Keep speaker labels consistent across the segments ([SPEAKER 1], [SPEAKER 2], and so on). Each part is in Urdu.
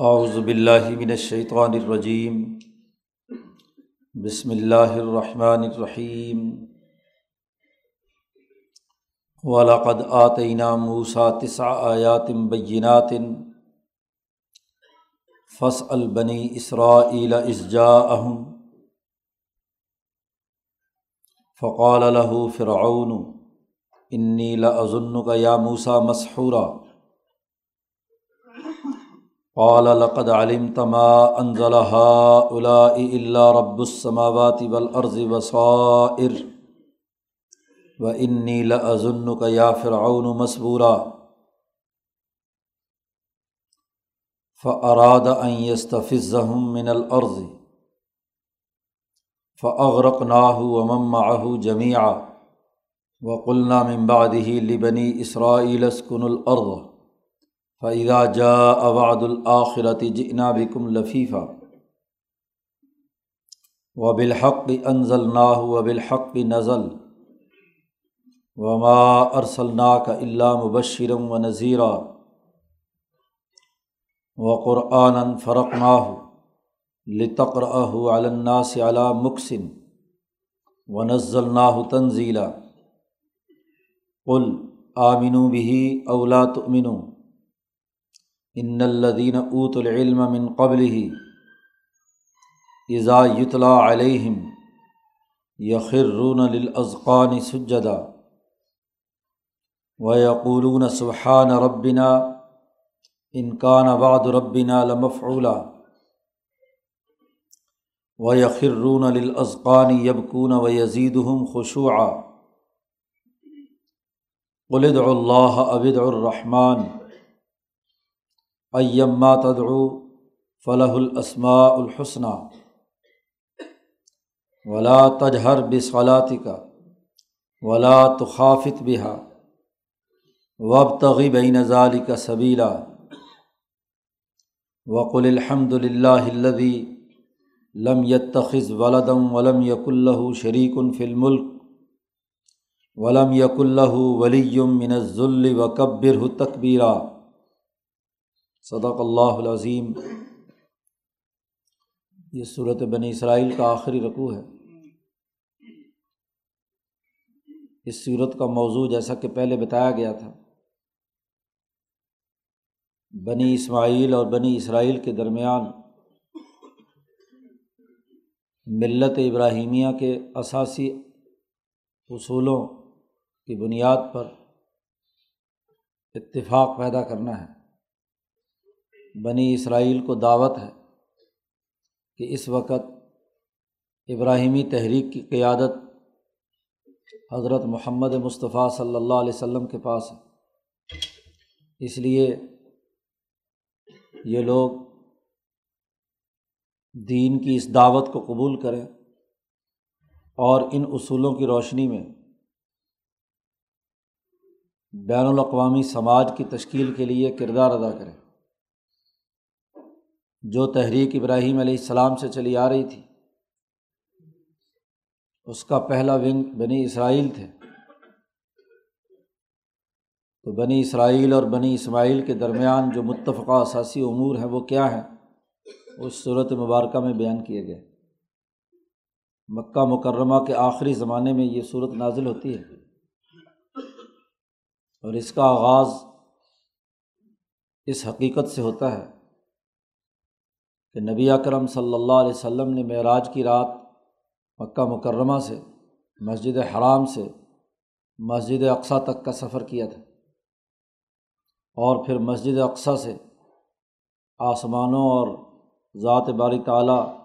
[SPEAKER 1] اعوذ باللہ من الشیطان الرجیم۔ بسم اللہ الرحمن الرحیم۔ ولاقد آتینہ موسا تسع آیات بینات۔ فص البنی اسرائیل اسجا اہم فقال له فرعون، انی لظن کا یا موسا مسحورہ قال لقد علمت ما انزل هؤلاء الا رب السماوات والارض بصائر واني لاظنك يا فرعون مسبورا. فاراد ان يستفزهم من الارض فاغرقناه ومن معه جميعا. وقلنا من بعده لبني اسرائيل اسكنوا الارض فعدا جا اواد الآخرت جنا بکم لفیفہ و بالحق انزل ناہ و بالحق نزل وما ارسلنا کا اللہ مبشرم و نذیرہ و قرآن فرق ناہ لتقر الناس علی مکسن و نزل ناہ تنزیلا قل آمنو بھی اولا تؤمنو ان الدین اوت العلم من قبل ہی اذا یتلا علیہم یخرون للازقان سجدا و یقولون سبحان ربنا انکان بعد ربنا لمفعولا و یخرون للازقان یبکون و یزیدہم خشوعا قل ادعوا اللہ ابد الرحمن ایما تدعو فلاح الاسماء الحسنہ ولا تجہر بصلاطی کا ولا تخافت بہا وب تغیب نظالی کا سبیلا وقل الحمد للہ لم یتخذ ولدم ولم یق اللہ شریک فی الملک ولم یق اللہ ولیم من الظل وکبر تکبیرہ صدق اللہ العظیم۔ یہ صورت بنی اسرائیل کا آخری رقوع ہے۔ اس صورت کا موضوع جیسا کہ پہلے بتایا گیا تھا۔ بنی اسماعیل اور بنی اسرائیل کے درمیان ملت ابراہیمیہ کے اثاثی اصولوں کی بنیاد پر اتفاق پیدا کرنا ہے۔ بنی اسرائیل کو دعوت ہے کہ اس وقت ابراہیمی تحریک کی قیادت حضرت محمد مصطفیٰ صلی اللہ علیہ وسلم کے پاس ہے۔ اس لیے یہ لوگ دین کی اس دعوت کو قبول کریں اور ان اصولوں کی روشنی میں بین الاقوامی سماج کی تشکیل کے لیے کردار ادا کریں۔ جو تحریک ابراہیم علیہ السلام سے چلی آ رہی تھی۔ اس کا پہلا ونگ بنی اسرائیل تھے۔ تو بنی اسرائیل اور بنی اسماعیل کے درمیان جو متفقہ اثاثی امور ہیں وہ کیا ہیں؟ اس صورت مبارکہ میں بیان کیے گئے۔ مکہ مکرمہ کے آخری زمانے میں یہ صورت نازل ہوتی ہے۔ اور اس کا آغاز اس حقیقت سے ہوتا ہے کہ نبی اکرم صلی اللہ علیہ وسلم نے معراج کی رات مکہ مکرمہ سے، مسجد حرام سے، مسجد اقسا تک کا سفر کیا تھا۔ اور پھر مسجد اقسا سے آسمانوں اور ذات باری تعلیٰ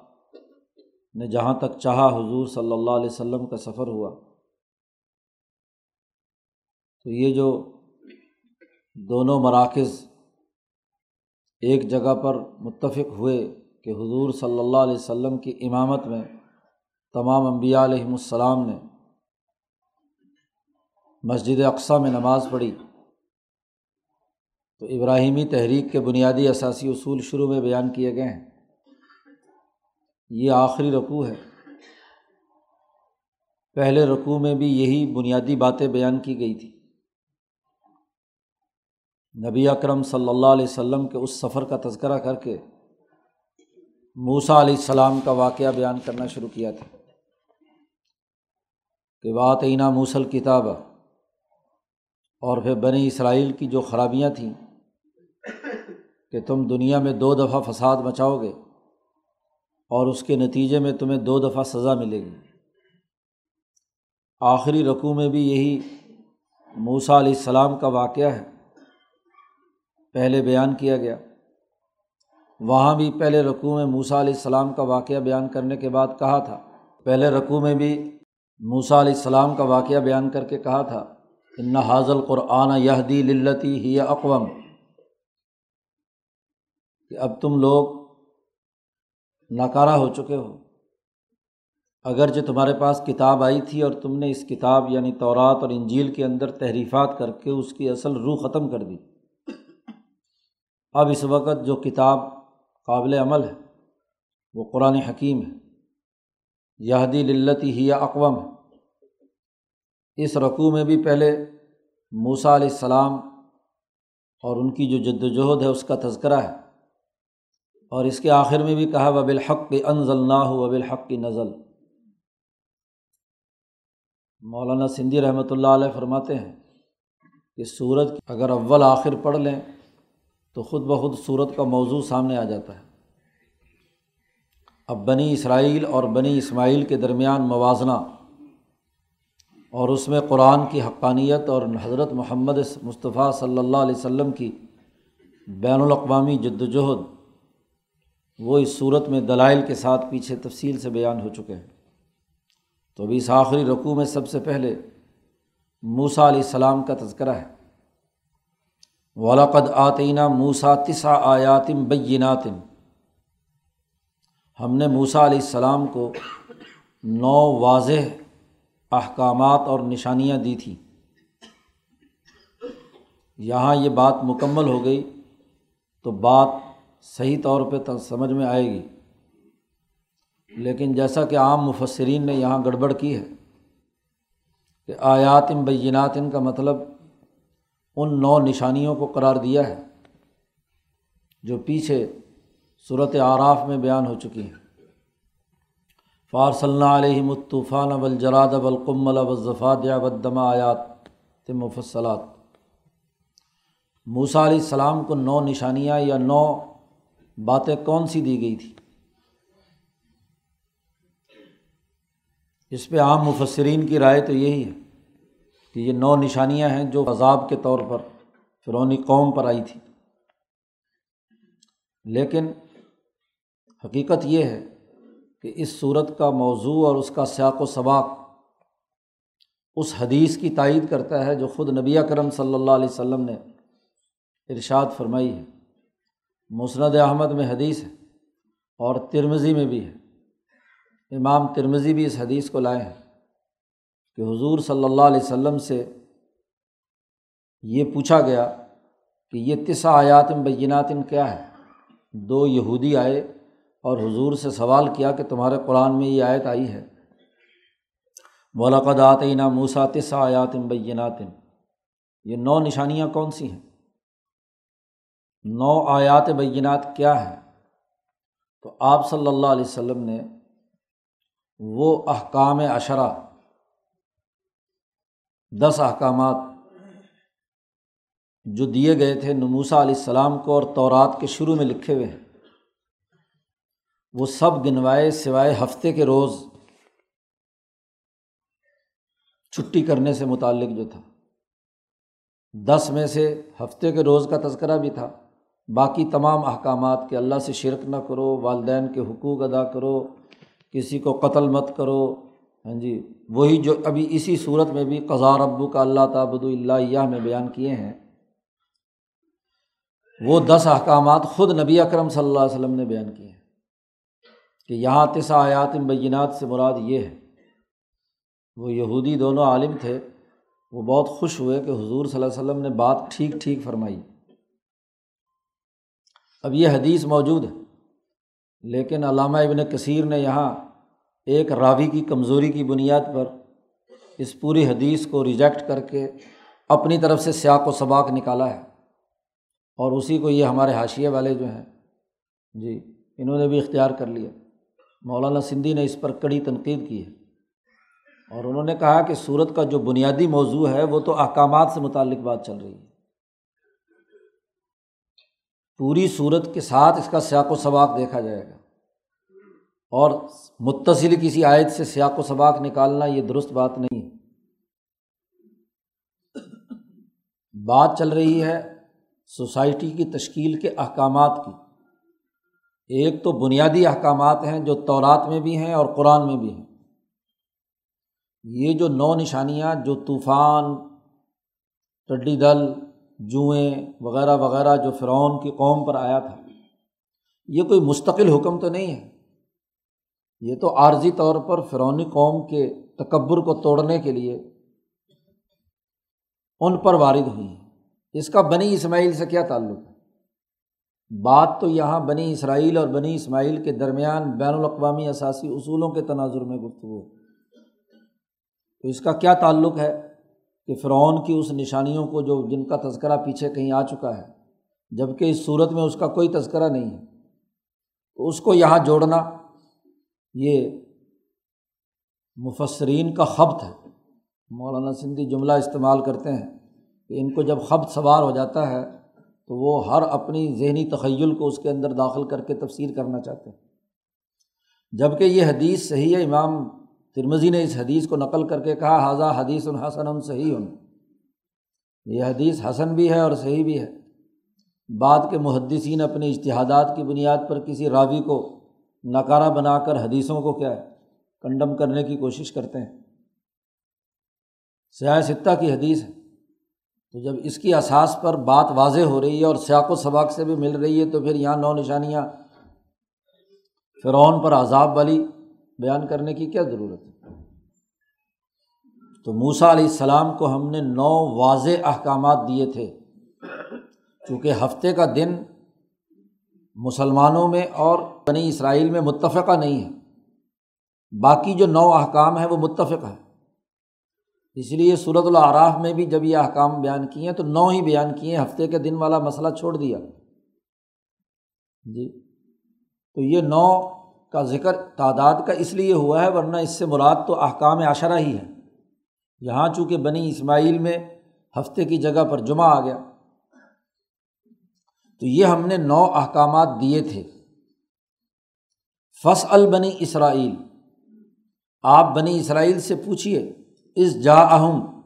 [SPEAKER 1] نے جہاں تک چاہا حضور صلی اللہ علیہ وسلم کا سفر ہوا۔ تو یہ جو دونوں مراکز ایک جگہ پر متفق ہوئے کہ حضور صلی اللہ علیہ وسلم کی امامت میں تمام انبیاء علیہم السلام نے مسجد اقسا میں نماز پڑھی۔ تو ابراہیمی تحریک کے بنیادی اثاثی اصول شروع میں بیان کیے گئے ہیں۔ یہ آخری رقوع ہے۔ پہلے رقوع میں بھی یہی بنیادی باتیں بیان کی گئی تھی نبی اکرم صلی اللہ علیہ وسلم کے اس سفر کا تذکرہ کر کے موسا علیہ السلام کا واقعہ بیان کرنا شروع کیا تھا کہ بات عینہ موسل کتاب اور پھر بنی اسرائیل کی جو خرابیاں تھیں کہ تم دنیا میں دو دفعہ فساد مچاؤ گے اور اس کے نتیجے میں تمہیں دو دفعہ سزا ملے گی۔ آخری رقوع میں بھی یہی موسا علیہ السلام کا واقعہ ہے۔ پہلے بیان کیا گیا۔ وہاں بھی پہلے رقوع میں موسا علیہ السلام کا واقعہ بیان کرنے کے بعد کہا تھا۔ پہلے رقوع میں بھی موسا علیہ السلام کا واقعہ بیان کر کے کہا تھا۔ ان حاضل قرآن یہدی للتی ہی اقوام کہ اب تم لوگ ناکارہ ہو چکے ہو۔ اگرچہ تمہارے پاس کتاب آئی تھی اور تم نے اس کتاب یعنی تورات اور انجیل کے اندر تحریفات کر کے اس کی اصل روح ختم کر دی۔ اب اس وقت جو کتاب قابل عمل ہے، وہ قرآن حکیم ہے۔ یہدی للتی ہی اقوام اس رقوع میں بھی پہلے موسا علیہ السلام اور ان کی جو جد وجہد ہے، اس کا تذکرہ ہے۔ اور اس کے آخر میں بھی کہا و بالحق انضل نہ ہو و بالحق کی نزل۔ مولانا سندھی رحمۃ اللہ علیہ فرماتے ہیں کہ سورت اگر اول آخر پڑھ لیں تو خود بخود صورت کا موضوع سامنے آ جاتا ہے۔ اب بنی اسرائیل اور بنی اسماعیل کے درمیان موازنہ اور اس میں قرآن کی حقانیت اور حضرت محمد مصطفیٰ صلی اللہ علیہ وسلم کی بین الاقوامی جد وجہد وہ اس صورت میں دلائل کے ساتھ پیچھے تفصیل سے بیان ہو چکے ہیں۔ تو ابھی اس آخری رقوع میں سب سے پہلے موسا علیہ السلام کا تذکرہ ہے۔ ولاقد آتینہ موسا تسا آیاتم بیناتم ہم نے موسا علیہ السلام کو نو واضح احکامات اور نشانیاں دی تھیں۔ یہاں یہ بات مکمل ہو گئی تو بات صحیح طور پہ سمجھ میں آئے گی۔ لیکن جیسا کہ عام مفسرین نے یہاں گڑبڑ کی ہے کہ آیات ان بینات ان کا مطلب ان نو نشانیوں کو قرار دیا ہے، جو پیچھے صورت آراف میں بیان ہو چکی ہیں۔ فارص اللہ علیہ مطوفان ابلجراد ابلقم البظفات یا بدما آیات مفصلات۔ موسا علیہ السلام کو نو نشانیاں یا نو باتیں کون سی دی گئی تھی؟ اس پہ عام مفسرین کی رائے تو یہی ہے۔ کہ یہ نو نشانیاں ہیں جو عذاب کے طور پر فرونی قوم پر آئی تھی۔ لیکن حقیقت یہ ہے کہ اس صورت کا موضوع اور اس کا سیاق و سباق اس حدیث کی تائید کرتا ہے جو خود نبی کرم صلی اللہ علیہ وسلم نے ارشاد فرمائی ہے۔ مسند احمد میں حدیث ہے اور ترمزی میں بھی ہے۔ امام ترمزی بھی اس حدیث کو لائے ہیں۔ کہ حضور صلی اللہ علیہ وسلم سے یہ پوچھا گیا کہ یہ تسا آیاتم بیناتم کیا ہے دو یہودی آئے اور حضور سے سوال کیا کہ تمہارے قرآن میں یہ آیت آئی ہے۔ مولاقد آتینہ موسا تسا آیاتم بیناتم یہ نو نشانیاں کون سی ہیں؟ نو آیات بینات کیا ہے تو آپ صلی اللہ علیہ وسلم نے وہ احکام اشرا دس احکامات جو دیے گئے تھے نموسا علیہ السلام کو اور تورات کے شروع میں لکھے ہوئے ہیں، وہ سب گنوائے سوائے ہفتے کے روز چھٹی کرنے سے متعلق جو تھا۔ دس میں سے ہفتے کے روز کا تذکرہ بھی تھا۔ باقی تمام احکامات کے اللہ سے شرک نہ کرو، والدین کے حقوق ادا کرو، کسی کو قتل مت کرو ہاں جی وہی جو ابھی اسی صورت میں بھی قضا ابو کا اللہ تعبد اللہ میں بیان کیے ہیں، وہ دس احکامات خود نبی اکرم صلی اللہ علیہ وسلم نے بیان کیے ہیں کہ یہاں تسا آیات بینات سے مراد یہ ہے، وہ یہودی دونوں عالم تھے، وہ بہت خوش ہوئے کہ حضور صلی اللہ علیہ وسلم نے بات ٹھیک ٹھیک فرمائی۔ اب یہ حدیث موجود ہے، لیکن علامہ ابن کثیر نے یہاں ایک راوی کی کمزوری کی بنیاد پر اس پوری حدیث کو ریجیکٹ کر کے اپنی طرف سے سیاق و سباق نکالا ہے۔ اور اسی کو یہ ہمارے حاشیے والے جو ہیں جی انہوں نے بھی اختیار کر لیا۔ مولانا سندھی نے اس پر کڑی تنقید کی ہے۔ اور انہوں نے کہا کہ صورت کا جو بنیادی موضوع ہے، وہ تو احکامات سے متعلق بات چل رہی ہے۔ پوری صورت کے ساتھ اس کا سیاق و سباق دیکھا جائے گا۔ اور متصل کسی آیت سے سیاق و سباق نکالنا یہ درست بات نہیں۔ بات چل رہی ہے سوسائٹی کی تشکیل کے احکامات کی۔ ایک تو بنیادی احکامات ہیں جو تورات میں بھی ہیں اور قرآن میں بھی ہیں۔ یہ جو نو نشانیاں، جو طوفان، ٹڈی دل، جوئیں وغیرہ وغیرہ جو فرعون کی قوم پر آیا تھا، یہ کوئی مستقل حکم تو نہیں ہے۔ یہ تو عارضی طور پر فرونی قوم کے تکبر کو توڑنے کے لیے ان پر وارد ہوئی ہیں۔ اس کا بنی اسماعیل سے کیا تعلق ہے؟ بات تو یہاں بنی اسرائیل اور بنی اسماعیل کے درمیان بین الاقوامی اثاثی اصولوں کے تناظر میں گفتگو تو اس کا کیا تعلق ہے کہ فرعون کی اس نشانیوں کو جو جن کا تذکرہ پیچھے کہیں آ چکا ہے جبکہ اس صورت میں اس کا کوئی تذکرہ نہیں ہے، تو اس کو یہاں جوڑنا یہ مفسرین کا خبت ہے۔ مولانا سندھی جملہ استعمال کرتے ہیں کہ ان کو جب خبت سوار ہو جاتا ہے تو وہ ہر اپنی ذہنی تخیل کو اس کے اندر داخل کر کے تفسیر کرنا چاہتے ہیں۔ جبکہ یہ حدیث صحیح ہے، امام ترمزی نے اس حدیث کو نقل کر کے کہا حاضہ حدیث الحسن ان صحیح. ان یہ حدیث حسن بھی ہے اور صحیح بھی ہے۔ بعد کے محدثین اپنے اشتہادات کی بنیاد پر کسی راوی کو نکارہ بنا کر حدیثوں کو کیا ہے، کنڈم کرنے کی کوشش کرتے ہیں۔ سیاح ستہ کی حدیث ہے۔ تو جب اس کی اساس پر بات واضح ہو رہی ہے اور سیاق و سباق سے بھی مل رہی ہے، تو پھر یہاں نو نشانیاں فرعون پر عذاب والی بیان کرنے کی کیا ضرورت ہے؟ تو موسا علیہ السلام کو ہم نے نو واضح احکامات دیے تھے۔ چونکہ ہفتے کا دن مسلمانوں میں اور بنی اسرائیل میں متفقہ نہیں ہے۔ باقی جو نو احکام ہیں وہ متفق ہے اس لیے صورت العراف میں بھی جب یہ احکام بیان کیے ہیں تو نو ہی بیان کیے ہیں۔ ہفتے کے دن والا مسئلہ چھوڑ دیا۔ جی۔ تو یہ نو کا ذکر تعداد کا اس لیے ہوا ہے ورنہ اس سے مراد تو احکام عشرہ ہی ہے یہاں چونکہ بنی اسماعیل میں ہفتے کی جگہ پر جمعہ آ گیا۔ تو یہ ہم نے نو احکامات دیے تھے۔ فص البنی اسرائیل آپ بنی اسرائیل سے پوچھیے اس جا اہم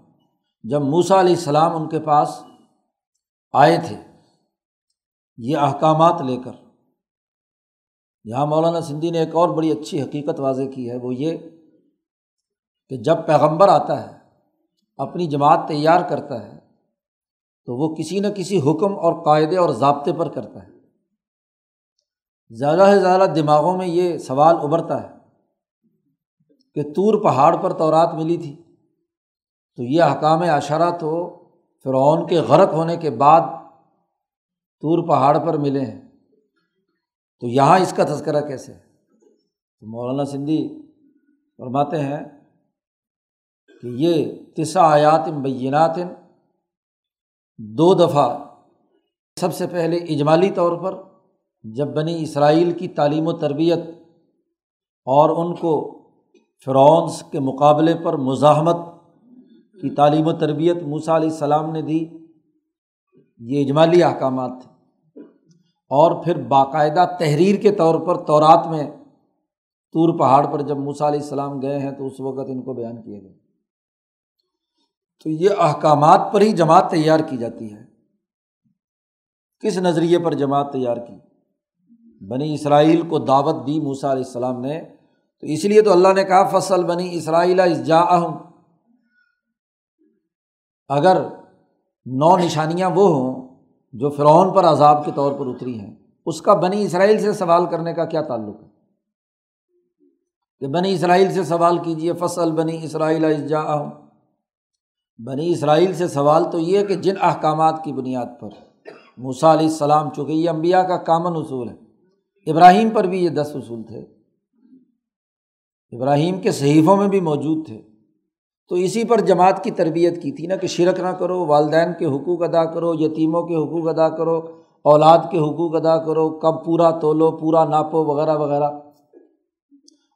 [SPEAKER 1] جب موسا علیہ السلام ان کے پاس آئے تھے، یہ احکامات لے کر۔ یہاں مولانا سندھی نے ایک اور بڑی اچھی حقیقت واضح کی ہے، وہ یہ کہ جب پیغمبر آتا ہے، اپنی جماعت تیار کرتا ہے، تو وہ کسی نہ کسی حکم اور قاعدے اور ضابطے پر کرتا ہے۔ زیادہ سے زیادہ دماغوں میں یہ سوال ابھرتا ہے کہ طور پہاڑ پر تورات ملی تھی تو یہ حکام اشرا تو فرعون کے غرق ہونے کے بعد طور پہاڑ پر ملے ہیں۔ تو یہاں اس کا تذکرہ کیسے تو مولانا سندھی فرماتے ہیں کہ یہ تسا آیات بینات دو دفعہ سب سے پہلے اجمالی طور پر جب بنی اسرائیل کی تعلیم و تربیت اور ان کو فرعونس کے مقابلے پر مزاحمت کی تعلیم و تربیت موسا علیہ السلام نے دی، یہ اجمالی احکامات تھے۔ اور پھر باقاعدہ تحریر کے طور پر تورات میں طور پہاڑ پر جب موسا علیہ السلام گئے ہیں تو اس وقت ان کو بیان کیا گیا تو یہ احکامات پر ہی جماعت تیار کی جاتی ہے۔ کس نظریے پر جماعت تیار کی؟ بنی اسرائیل کو دعوت دی موسا علیہ السلام نے۔ تو اس لیے تو اللہ نے کہا، فصل بنی اسرائیل جا اگر نو نشانیاں وہ ہوں جو فرعون پر عذاب کے طور پر اتری ہیں، اس کا بنی اسرائیل سے سوال کرنے کا کیا تعلق ہے؟ کہ بنی اسرائیل سے سوال کیجیے فصل بنی اسرائیل جا بنی اسرائیل سے سوال تو یہ کہ جن احکامات کی بنیاد پر موسا علیہ السلام، چونکہ یہ امبیا کا کامن اصول ہے ابراہیم پر بھی یہ دس اصول تھے۔ ابراہیم کے صحیفوں میں بھی موجود تھے۔ تو اسی پر جماعت کی تربیت کی تھی نا کہ شرک نہ کرو، والدین کے حقوق ادا کرو، یتیموں کے حقوق ادا کرو، اولاد کے حقوق ادا کرو، کب پورا تولو، پورا ناپو وغیرہ وغیرہ۔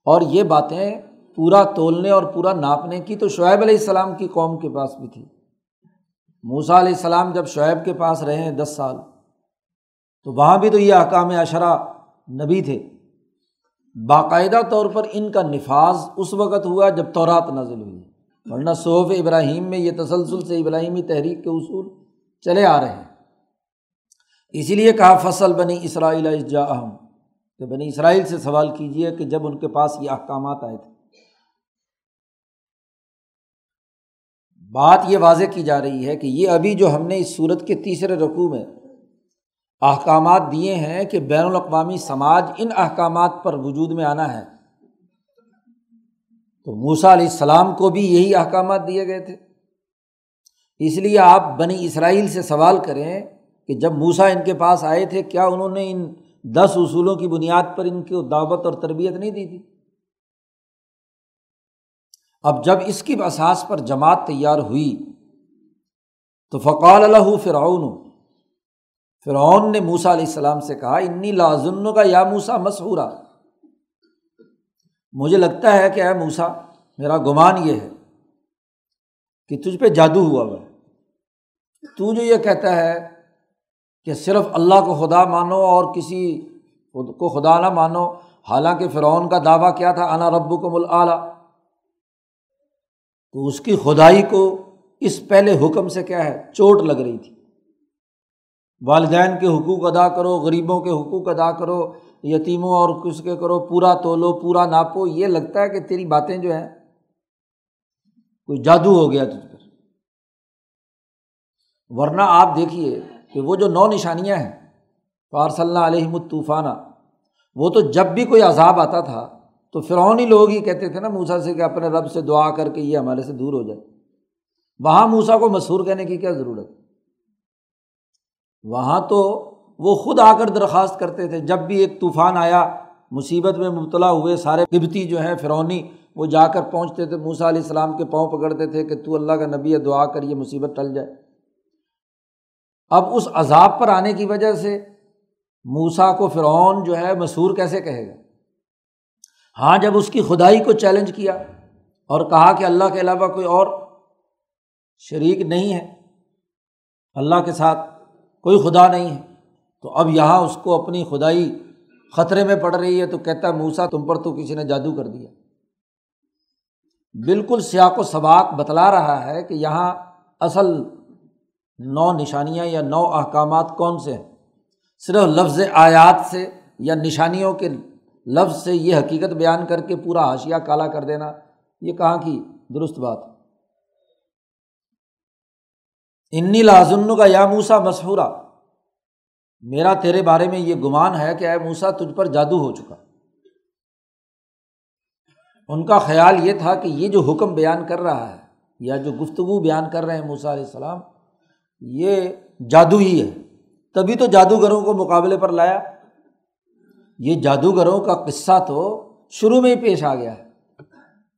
[SPEAKER 1] اور یہ باتیں پورا تولنے اور پورا ناپنے کی تو شعیب علیہ السلام کی قوم کے پاس بھی تھی۔ موسا علیہ السلام جب شعیب کے پاس رہے ہیں دس سال، تو وہاں بھی تو یہ احکام اشرا نبی تھے۔ باقاعدہ طور پر ان کا نفاذ اس وقت ہوا جب تورات نازل ہوئی۔ ورنہ صوف ابراہیم میں یہ تسلسل سے ابراہیمی تحریک کے اصول چلے آ رہے ہیں۔ اسی لیے کہا، فصل بنی اسرائیل جا اہم کہ بنی اسرائیل سے سوال کیجیے کہ جب ان کے پاس یہ احکامات آئے تھے۔ بات یہ واضح کی جا رہی ہے کہ یہ ابھی جو ہم نے اس صورت کے تیسرے رقوع میں احکامات دیے ہیں کہ بین الاقوامی سماج ان احکامات پر وجود میں آنا ہے۔ تو موسا علیہ السلام کو بھی یہی احکامات دیے گئے تھے۔ اس لیے آپ بنی اسرائیل سے سوال کریں کہ جب موسا ان کے پاس آئے تھے، کیا انہوں نے ان دس اصولوں کی بنیاد پر ان کی دعوت اور تربیت نہیں دی تھی؟ اب جب اس کی احساس پر جماعت تیار ہوئی تو فقال اللہ فرعون فرعون نے موسا علیہ السلام سے کہا، انی لازن کا یا موسا مسحورا. مجھے لگتا ہے کہ اے موسا میرا گمان یہ ہے کہ تجھ پہ جادو ہوا ہوا تو جو یہ کہتا ہے کہ صرف اللہ کو خدا مانو اور کسی کو خدا نہ مانو، حالانکہ فرعون کا دعویٰ کیا تھا، انا ربو کو مل تو اس کی خدائی کو اس پہلے حکم سے کیا ہے، چوٹ لگ رہی تھی۔ والدین کے حقوق ادا کرو، غریبوں کے حقوق ادا کرو، یتیموں اور کس کے کرو، پورا تولو، پورا ناپو، یہ لگتا ہے کہ تیری باتیں جو ہیں، کوئی جادو ہو گیا تجھ پر۔ ورنہ آپ دیکھیے کہ وہ جو نو نشانیاں ہیں فارص اللہ علیہ الطوفانہ، وہ تو جب بھی کوئی عذاب آتا تھا، تو فرعونی لوگ ہی کہتے تھے نا موسا سے کہ اپنے رب سے دعا کر کے یہ ہمارے سے دور ہو جائے۔ وہاں موسا کو مشہور کہنے کی کیا ضرورت؟ وہاں تو وہ خود آ کر درخواست کرتے تھے، جب بھی ایک طوفان آیا، مصیبت میں مبتلا ہوئے سارے قبتی جو ہیں فرونی وہ جا کر پہنچتے تھے موسا علیہ السلام کے پاؤں پکڑتے تھے کہ تو اللہ کا نبی ہے، دعا کر یہ مصیبت ٹل جائے۔ اب اس عذاب پر آنے کی وجہ سے موسا کو فرعون جو ہے مسور کیسے کہے گا؟ ہاں جب اس کی خدائی کو چیلنج کیا اور کہا کہ اللہ کے علاوہ کوئی اور شریک نہیں ہے، اللہ کے ساتھ کوئی خدا نہیں ہے۔ تو اب یہاں اس کو اپنی خدائی خطرے میں پڑ رہی ہے تو کہتا ہے موسا تم پر تو کسی نے جادو کر دیا۔ بالکل سیاق و سباق بتلا رہا ہے کہ یہاں اصل نو نشانیاں یا نو احکامات کون سے ہیں۔ صرف لفظ آیات سے یا نشانیوں کے لفظ سے یہ حقیقت بیان کر کے پورا حاشیہ کالا کر دینا، یہ کہاں کی درست بات ہے؟ انی لازن کا یا موسا مشہورہ میرا تیرے بارے میں یہ گمان ہے کہ اے موسا تجھ پر جادو ہو چکا۔ ان کا خیال یہ تھا کہ یہ جو حکم بیان کر رہا ہے یا جو گفتگو بیان کر رہے ہیں موسا علیہ السلام، یہ جادو ہی ہے۔ تبھی تو جادوگروں کو مقابلے پر لایا۔ یہ جادوگروں کا قصہ تو شروع میں ہی پیش آ گیا ہے،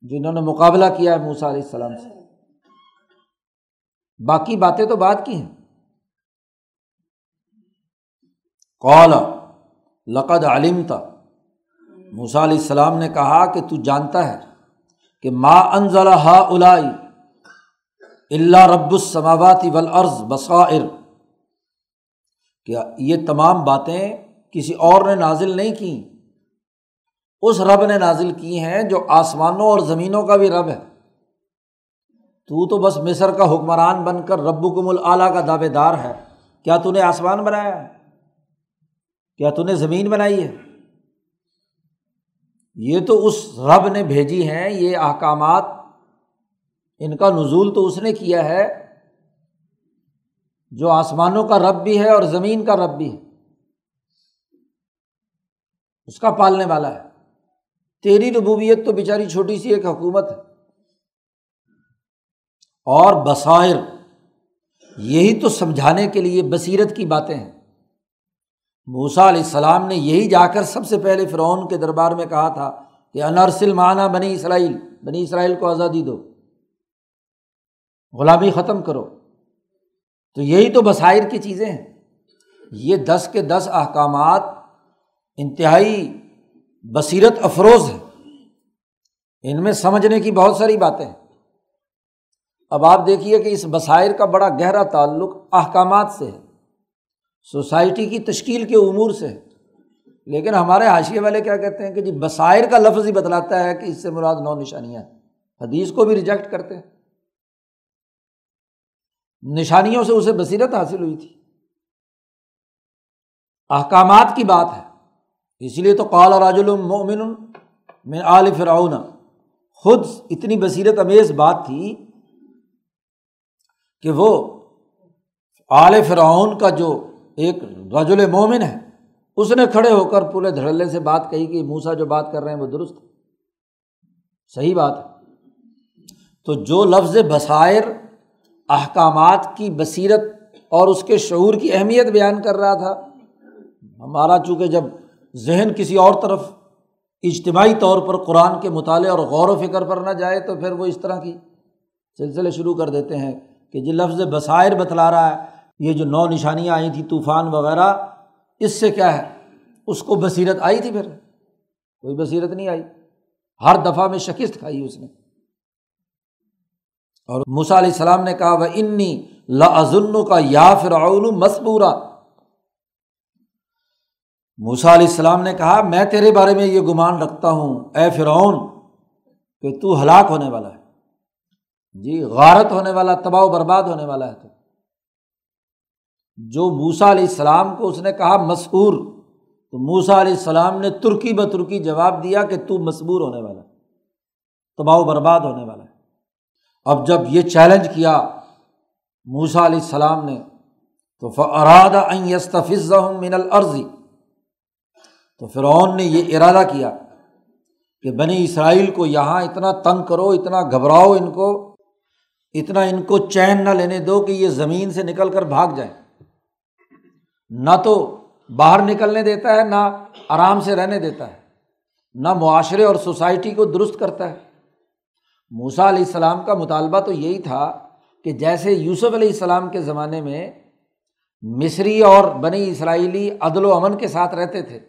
[SPEAKER 1] جنہوں نے مقابلہ کیا ہے موسا علیہ السلام سے۔ باقی باتیں تو بات کی ہیں۔ قول لقد علم تھا موسا علیہ السلام نے کہا کہ تو جانتا ہے کہ ما انزل ہا الائی اللہ رب السماواتی ولعرض بصائر۔ کیا یہ تمام باتیں کسی اور نے نازل نہیں کی اس رب نے نازل کی ہیں جو آسمانوں اور زمینوں کا بھی رب ہے۔ تو تو بس مصر کا حکمران بن کر رب کم العلیٰ کا دعوے دار ہے۔ کیا تو نے آسمان بنایا ہے؟ کیا تو نے زمین بنائی ہے؟ یہ تو اس رب نے بھیجی ہیں، یہ احکامات۔ ان کا نزول تو اس نے کیا ہے۔ جو آسمانوں کا رب بھی ہے اور زمین کا رب بھی ہے۔ اس کا پالنے والا ہے۔ تیری ربوبیت تو بیچاری چھوٹی سی ایک حکومت ہے۔ اور بصائر۔ یہی تو سمجھانے کے لیے بصیرت کی باتیں ہیں۔ موسا علیہ السلام نے یہی جا کر سب سے پہلے فرعون کے دربار میں کہا تھا کہ انرسل معنی بنی اسرائیل بنی اسرائیل کو آزادی دو۔ غلامی ختم کرو۔ تو یہی تو بصائر کی چیزیں ہیں۔ یہ دس کے دس احکامات انتہائی بصیرت افروز ہیں۔ ان میں سمجھنے کی بہت ساری باتیں ہیں۔ اب آپ دیکھیے کہ اس مسائل کا بڑا گہرا تعلق احکامات سے ہے، سوسائٹی کی تشکیل کے امور سے ہے۔ لیکن ہمارے حاشیے والے کیا کہتے ہیں کہ جی بصائر کا لفظ ہی بتلاتا ہے کہ اس سے مراد نو نشانیاں حدیث کو بھی ریجیکٹ کرتے ہیں۔ نشانیوں سے اسے بصیرت حاصل ہوئی تھی۔ احکامات کی بات ہے۔ اس لیے تو قال راج المومن میں آل فرعون۔ خود اتنی بصیرت امیز بات تھی کہ وہ آل فرعون کا جو ایک رج المومن ہے، اس نے کھڑے ہو کر پورے دھڑلے سے بات کہی کہ موسا جو بات کر رہے ہیں وہ درست صحیح بات ہے۔ تو جو لفظ بصائر، احکامات کی بصیرت اور اس کے شعور کی اہمیت بیان کر رہا تھا، ہمارا چونکہ جب ذہن کسی اور طرف اجتماعی طور پر قرآن کے مطالعے اور غور و فکر پر نہ جائے تو پھر وہ اس طرح کی سلسلے شروع کر دیتے ہیں۔ کہ جی لفظ بصائر بتلا رہا ہے، یہ جو نو نشانیاں آئی تھیں، طوفان وغیرہ، اس سے کیا ہے؟ اس کو بصیرت آئی تھی پھر؟ کوئی بصیرت نہیں آئی۔ ہر دفعہ میں شکست کھائی اس نے۔ اور موسا علیہ السلام نے کہا وہ انی لازن کا یا فرعون مسبورا موسا علیہ السلام نے کہا، میں تیرے بارے میں یہ گمان رکھتا ہوں، اے فرعون، کہ تو ہلاک ہونے والا ہے۔ جی غارت ہونے والا، تباہ و برباد ہونے والا ہے تو۔ جو موسا علیہ السلام کو اس نے کہا مسحور، تو موسا علیہ السلام نے ترکی ب ترکی جواب دیا کہ تو مصبور ہونے والا تباہ و برباد ہونے والا ہے۔ اب جب یہ چیلنج کیا موسا علیہ السلام نے، تو اراد یستفظ من العرضی تو فرعون نے یہ ارادہ کیا کہ بنی اسرائیل کو یہاں اتنا تنگ کرو، اتنا گھبراؤ ان کو اتنا ان کو چین نہ لینے دو کہ یہ زمین سے نکل کر بھاگ جائیں نہ تو باہر نکلنے دیتا ہے، نہ آرام سے رہنے دیتا ہے، نہ معاشرے اور سوسائٹی کو درست کرتا ہے۔ موسا علیہ السلام کا مطالبہ تو یہی تھا کہ جیسے یوسف علیہ السلام کے زمانے میں مصری اور بنی اسرائیلی عدل و امن کے ساتھ رہتے تھے۔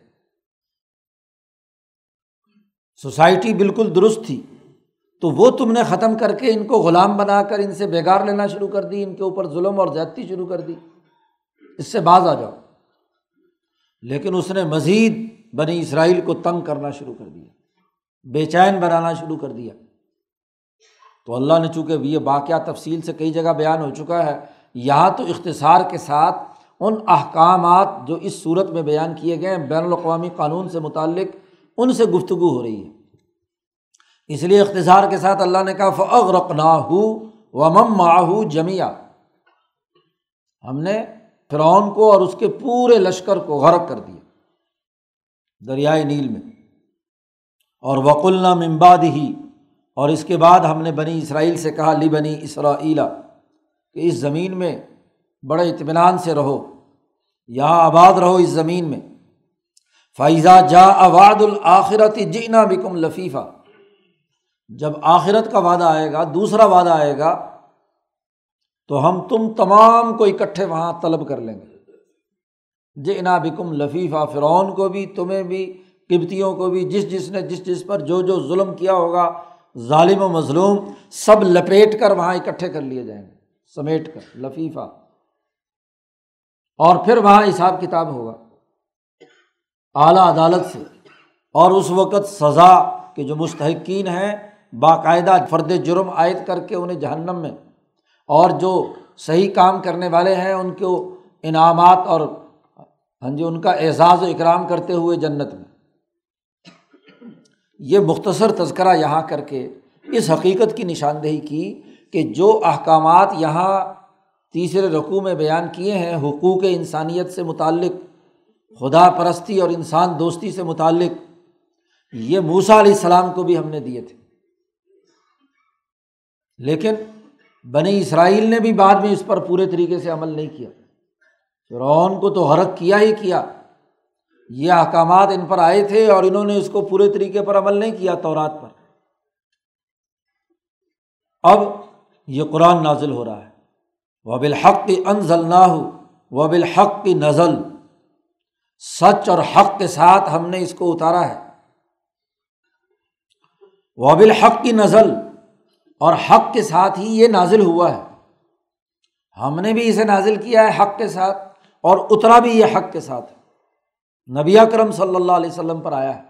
[SPEAKER 1] سوسائٹی بالکل درست تھی۔ تو وہ تم نے ختم کر کے ان کو غلام بنا کر ان سے بےگار لینا شروع کر دی، ان کے اوپر ظلم اور زیادتی شروع کر دی۔ اس سے باز آ جاؤ۔ لیکن اس نے مزید بنی اسرائیل کو تنگ کرنا شروع کر دیا۔ بے چین بنانا شروع کر دیا۔ تو اللہ نے چونکہ یہ واقعہ تفصیل سے کئی جگہ بیان ہو چکا ہے، یہاں تو اختصار کے ساتھ ان احکامات جو اس صورت میں بیان کیے گئے ہیں، بین الاقوامی قانون سے متعلق، ان سے گفتگو ہو رہی ہے۔ اس لیے اختصار کے ساتھ اللہ نے کہا فعغ رقنا ہو و مم ماہو جمیا ہم نے فرعون کو اور اس کے پورے لشکر کو غرق کر دیا دریائے نیل میں۔ اور وکل ممباد ہی اور اس کے بعد ہم نے بنی اسرائیل سے کہا لی بنی اسرائیلا کہ اس زمین میں بڑے اطمینان سے رہو، یہاں آباد رہو اس زمین میں۔ فائزہ جا اواد الآخرت جینا بکم لفیفہ جب آخرت کا وعدہ آئے گا، دوسرا وعدہ آئے گا، تو ہم تم تمام کو اکٹھے وہاں طلب کر لیں گے۔ جنا بکم لفیفہ فرعون کو بھی، تمہیں بھی قبتیوں کو بھی، جس جس نے جس جس پر جو جو ظلم کیا ہوگا، ظالم و مظلوم، سب لپیٹ کر وہاں اکٹھے کر لیے جائیں گے۔ سمیٹ کر لفیفہ اور پھر وہاں حساب کتاب ہوگا۔ اعلیٰ عدالت سے۔ اور اس وقت سزا کے جو مستحقین ہیں باقاعدہ فرد جرم عائد کر کے انہیں جہنم میں۔ اور جو صحیح کام کرنے والے ہیں، ان کو انعامات اور ہاں جی ان کا اعزاز و اکرام کرتے ہوئے جنت میں۔ یہ مختصر تذکرہ یہاں کر کے اس حقیقت کی نشاندہی کی کہ جو احکامات یہاں تیسرے رقوع میں بیان کیے ہیں، حقوق انسانیت سے متعلق، خدا پرستی اور انسان دوستی سے متعلق، یہ موسا علیہ السلام کو بھی ہم نے دیے تھے۔ لیکن بنی اسرائیل نے بھی بعد میں اس پر پورے طریقے سے عمل نہیں کیا۔ فرعون کو تو حرک کیا ہی کیا۔ یہ احکامات ان پر آئے تھے اور انہوں نے اس کو پورے طریقے پر عمل نہیں کیا تورات پر۔ اب یہ قرآن نازل ہو رہا ہے۔ وہ بالحق ان ضلع و بالحق کی نزل۔ سچ اور حق کے ساتھ ہم نے اس کو اتارا ہے۔ و بالحق کی نزل۔ اور حق کے ساتھ ہی یہ نازل ہوا ہے۔ ہم نے بھی اسے نازل کیا ہے حق کے ساتھ اور اترا بھی یہ حق کے ساتھ۔ نبی کرم صلی اللہ علیہ وسلم پر آیا ہے۔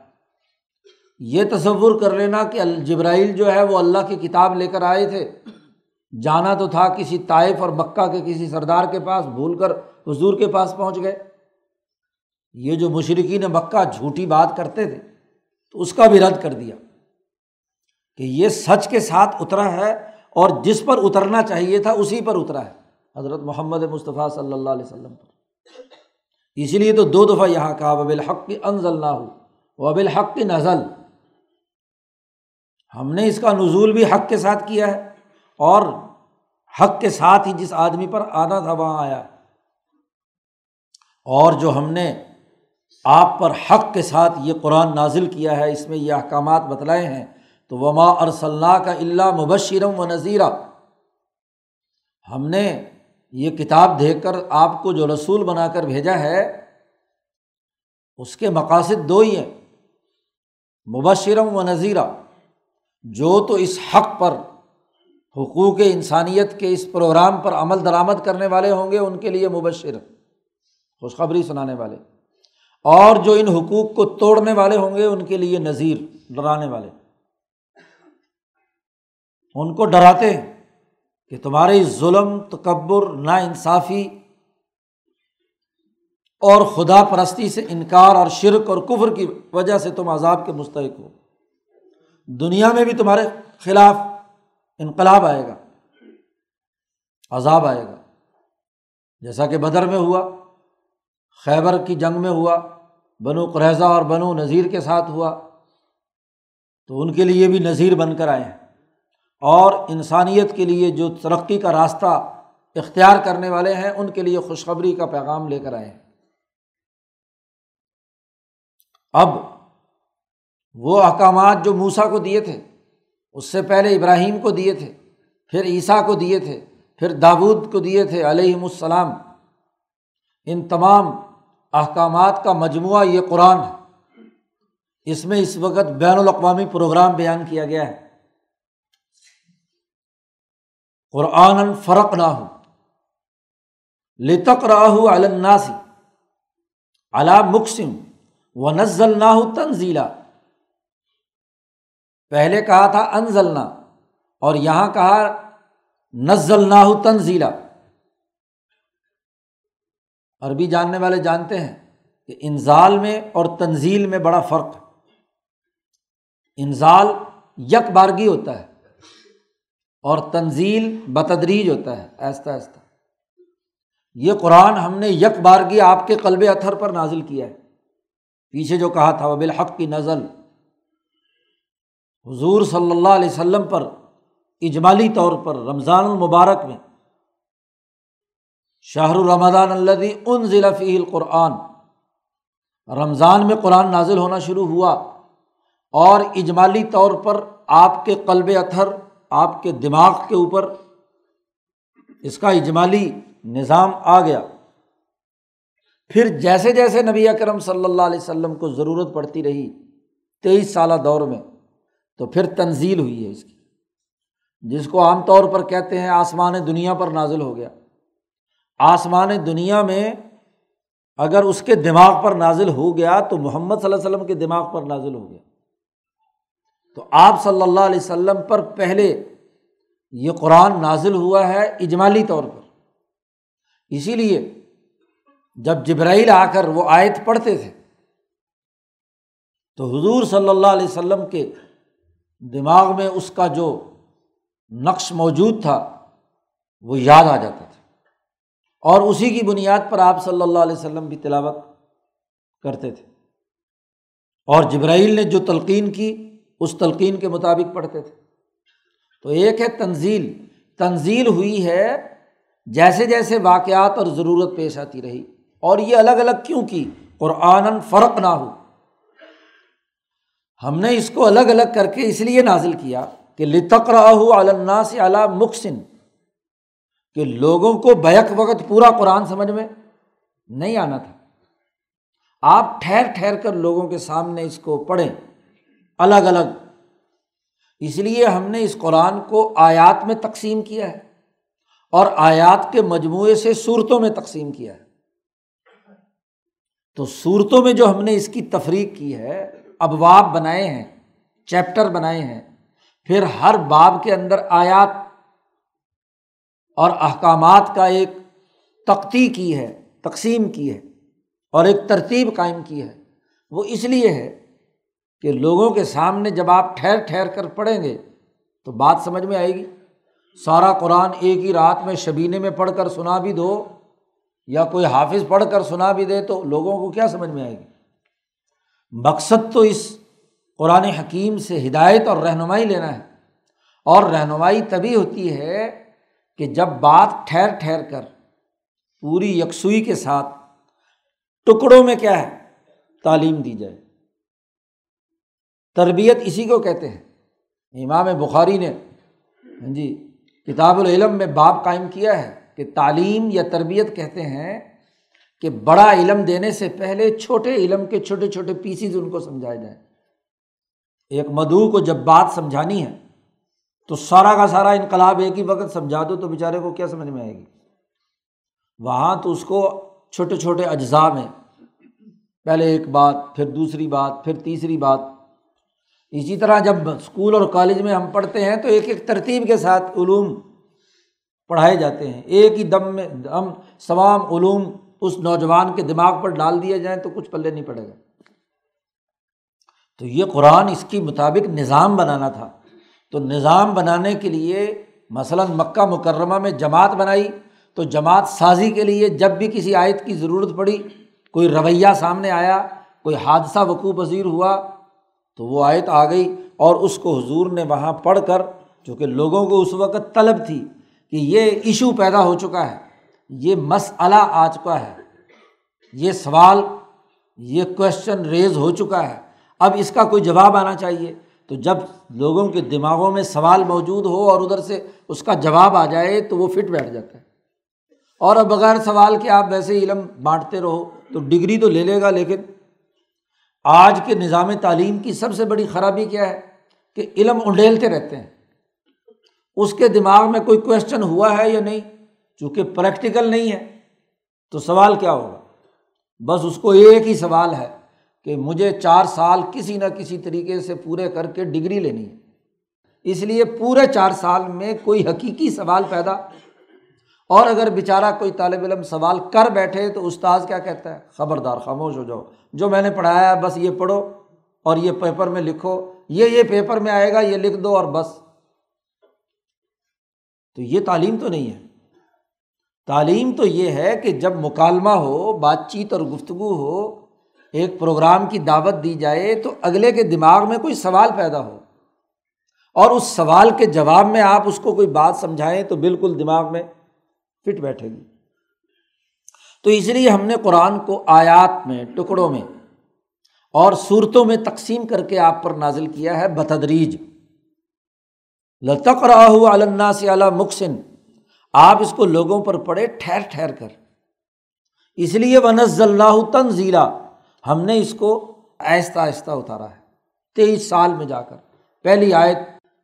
[SPEAKER 1] یہ تصور کر لینا کہ الجبرائیل جو ہے وہ اللہ کی کتاب لے کر آئے تھے۔ جانا تو تھا کسی طائف اور مکہ کے کسی سردار کے پاس، بھول کر حضور کے پاس پہنچ گئے۔ یہ جو مشرقین مکہ جھوٹی بات کرتے تھے، تو اس کا بھی رد کر دیا۔ کہ یہ سچ کے ساتھ اترا ہے اور جس پر اترنا چاہیے تھا اسی پر اترا ہے۔ حضرت محمد مصطفیٰ صلی اللہ علیہ وسلم پر۔ اسی لیے تو دو دفعہ یہاں کہا وب الحق کی انزل نہ ہو وب الحق کی نزل۔ ہم نے اس کا نزول بھی حق کے ساتھ کیا ہے اور حق کے ساتھ ہی جس آدمی پر آنا تھا وہاں آیا۔ اور جو ہم نے آپ پر حق کے ساتھ یہ قرآن نازل کیا ہے، اس میں یہ احکامات بتلائے ہیں تو وما ارسلّہ کا اللہ مبشرم و نذیرہ ہم نے یہ کتاب دیکھ کر آپ کو جو رسول بنا کر بھیجا ہے، اس کے مقاصد دو ہی ہیں۔ مبشرم و نذیرہ جو تو اس حق پر، حقوق انسانیت کے اس پروگرام پر عمل درآمد کرنے والے ہوں گے، ان کے لیے مبشر، خوشخبری سنانے والے۔ اور جو ان حقوق کو توڑنے والے ہوں گے، ان کے لیے نذیر، ڈرانے والے۔ ان کو ڈراتے ہیں کہ تمہارے ظلم، تکبر نا انصافی اور خدا پرستی سے انکار اور شرک اور کفر کی وجہ سے تم عذاب کے مستحق ہو۔ دنیا میں بھی تمہارے خلاف انقلاب آئے گا، عذاب آئے گا۔ جیسا کہ بدر میں ہوا، خیبر کی جنگ میں ہوا، بنو قریضہ اور بنو نذیر کے ساتھ ہوا، تو ان کے لیے بھی نذیر بن کر آئے ہیں۔ اور انسانیت کے لیے جو ترقی کا راستہ اختیار کرنے والے ہیں، ان کے لیے خوشخبری کا پیغام لے کر آئے ہیں۔ اب وہ احکامات جو موسا کو دیے تھے، اس سے پہلے ابراہیم کو دیے تھے، پھر عیسیٰ کو دیے تھے، پھر داود کو دیے تھے، علیہم السلام۔ ان تمام احکامات کا مجموعہ یہ قرآن ہے۔ اس میں اس وقت بین الاقوامی پروگرام بیان کیا گیا ہے۔ قرآن فرق نہ ہو لتک راہ الناسی علا مقسم و نزل نہ ہو تنزیلا۔ پہلے کہا تھا انزلنا اور یہاں کہا نزل نہ ہو تنزیلا۔ عربی جاننے والے جانتے ہیں کہ انزال میں اور تنزیل میں بڑا فرق ہے۔ انزال یک بارگی ہوتا ہے۔ اور تنزیل بتدریج ہوتا ہے ایستا ایستا یہ قرآن ہم نے یک بارگی آپ کے قلب اتھر پر نازل کیا ہے۔ پیچھے جو کہا تھا وہ بالحق کی نزل۔ حضور صلی اللہ علیہ وسلم پر اجمالی طور پر رمضان المبارک میں شاہ رمضان الدی ان ضلع فی القرآن۔ رمضان میں قرآن نازل ہونا شروع ہوا اور اجمالی طور پر آپ کے قلب اتھر آپ کے دماغ کے اوپر اس کا اجمالی نظام آ گیا۔ پھر جیسے جیسے نبی اکرم صلی اللہ علیہ وسلم کو ضرورت پڑتی رہی تیئیس سالہ دور میں، تو پھر تنزیل ہوئی ہے اس کی، جس کو عام طور پر کہتے ہیں آسمان دنیا پر نازل ہو گیا۔ آسمان دنیا میں اگر اس کے دماغ پر نازل ہو گیا تو محمد صلی اللہ علیہ وسلم کے دماغ پر نازل ہو گیا۔ تو آپ صلی اللہ علیہ وسلم پر پہلے یہ قرآن نازل ہوا ہے اجمالی طور پر۔ اسی لیے جب جبرائیل آ کر وہ آیت پڑھتے تھے تو حضور صلی اللہ علیہ وسلم کے دماغ میں اس کا جو نقش موجود تھا وہ یاد آ جاتا تھا۔ اور اسی کی بنیاد پر آپ صلی اللہ علیہ وسلم بھی تلاوت کرتے تھے۔ اور جبرائیل نے جو تلقین کی اس تلقین کے مطابق پڑھتے تھے۔ تو ایک ہے تنزیل۔ تنزیل ہوئی ہے جیسے جیسے واقعات اور ضرورت پیش آتی رہی اور یہ الگ الگ کیوں کی؟ قرآن فرق نہ ہو۔ ہم نے اس کو الگ الگ کر کے اس لیے نازل کیا کہ لتک ہو علنا سے اعلیٰ مخصن کہ لوگوں کو بیک وقت پورا قرآن سمجھ میں نہیں آنا تھا۔ آپ ٹھہر ٹھہر کر لوگوں کے سامنے اس کو پڑھیں۔ الگ الگ۔ اس لیے ہم نے اس قرآن کو آیات میں تقسیم کیا ہے اور آیات کے مجموعے سے صورتوں میں تقسیم کیا ہے۔ تو صورتوں میں جو ہم نے اس کی تفریق کی ہے، ابواب بنائے ہیں، چیپٹر بنائے ہیں، پھر ہر باب کے اندر آیات اور احکامات کا ایک تختی کی ہے، تقسیم کی ہے اور ایک ترتیب قائم کی ہے۔ وہ اس لیے ہے کہ لوگوں کے سامنے جب آپ ٹھہر ٹھہر کر پڑھیں گے تو بات سمجھ میں آئے گی۔ سارا قرآن ایک ہی رات میں شبینے میں پڑھ کر سنا بھی دو یا کوئی حافظ پڑھ کر سنا بھی دے تو لوگوں کو کیا سمجھ میں آئے گی؟ مقصد تو اس قرآن حکیم سے ہدایت اور رہنمائی لینا ہے۔ اور رہنمائی تبھی ہوتی ہے کہ جب بات ٹھہر ٹھہر کر پوری یکسوئی کے ساتھ ٹکڑوں میں کیا ہے؟ تعلیم دی جائے۔ تربیت اسی کو کہتے ہیں۔ امام بخاری نے ہاں جی کتاب العلم میں باب قائم کیا ہے کہ تعلیم یا تربیت کہتے ہیں کہ بڑا علم دینے سے پہلے چھوٹے علم کے چھوٹے چھوٹے پیسز ان کو سمجھائے جائیں۔ ایک مدعو کو جب بات سمجھانی ہے، تو سارا کا سارا انقلاب ایک ہی وقت سمجھا دو تو بیچارے کو کیا سمجھ میں آئے گی؟ وہاں تو اس کو چھوٹے چھوٹے اجزاء میں، پہلے ایک بات، پھر دوسری بات، پھر تیسری بات اسی طرح جب اسکول اور کالج میں ہم پڑھتے ہیں تو ایک ایک ترتیب کے ساتھ علوم پڑھائے جاتے ہیں۔ ایک ہی دم میں ہم تمام علوم اس نوجوان کے دماغ پر ڈال دیے جائیں تو کچھ پلے نہیں پڑے گا۔ تو یہ قرآن اس کے مطابق نظام بنانا تھا۔ تو نظام بنانے کے لیے مثلاً مکہ مکرمہ میں جماعت بنائی۔ تو جماعت سازی کے لیے جب بھی کسی آیت کی ضرورت پڑی، کوئی رویہ سامنے آیا، کوئی حادثہ وقوع پذیر ہوا تو وہ آیت آ گئی اور اس کو حضور نے وہاں پڑھ کر چونکہ لوگوں کو اس وقت طلب تھی کہ یہ ایشو پیدا ہو چکا ہے، یہ مسئلہ آ چکا ہے، یہ سوال، یہ کوشچن ریز ہو چکا ہے، اب اس کا کوئی جواب آنا چاہیے۔ تو جب لوگوں کے دماغوں میں سوال موجود ہو اور ادھر سے اس کا جواب آ جائے تو وہ فٹ بیٹھ جاتا ہے۔ اور اب بغیر سوال کے آپ ویسے علم بانٹتے رہو، تو ڈگری تو لے لے گا لیکن آج کے نظام تعلیم کی سب سے بڑی خرابی کیا ہے کہ علم انڈیلتے رہتے ہیں۔ اس کے دماغ میں کوئی کوشچن ہوا ہے یا نہیں؟ چونکہ پریکٹیکل نہیں ہے۔ تو سوال کیا ہوگا؟ بس اس کو ایک ہی سوال ہے کہ مجھے چار سال کسی نہ کسی طریقے سے پورے کر کے ڈگری لینی ہے۔ اس لیے پورے چار سال میں کوئی حقیقی سوال پیدا۔ اور اگر بیچارہ کوئی طالب علم سوال کر بیٹھے تو استاذ کیا کہتا ہے؟ خبردار، خاموش ہو جاؤ۔ جو میں نے پڑھایا ہے، بس یہ پڑھو اور یہ پیپر میں لکھو۔ یہ یہ پیپر میں آئے گا، یہ لکھ دو اور بس۔ تو یہ تعلیم تو نہیں ہے۔ تعلیم تو یہ ہے کہ جب مکالمہ ہو، بات چیت اور گفتگو ہو، ایک پروگرام کی دعوت دی جائے، تو اگلے کے دماغ میں کوئی سوال پیدا ہو۔ اور اس سوال کے جواب میں آپ اس کو کوئی بات سمجھائیں تو بالکل دماغ میں فٹ بیٹھے گی۔ تو اس لیے ہم نے قرآن کو آیات میں، ٹکڑوں میں اور صورتوں میں تقسیم کر کے آپ پر نازل کیا ہے بتدریج۔ لطق راہ علّہ سے اعلیٰ مکسن آپ اس کو لوگوں پر پڑھے، ٹھہر ٹھہر کر۔ اس لیے ونز اللہ تنزیلا ہم نے اس کو آہستہ آہستہ اتارا ہے۔ تیئیس سال میں جا کر۔ پہلی آیت،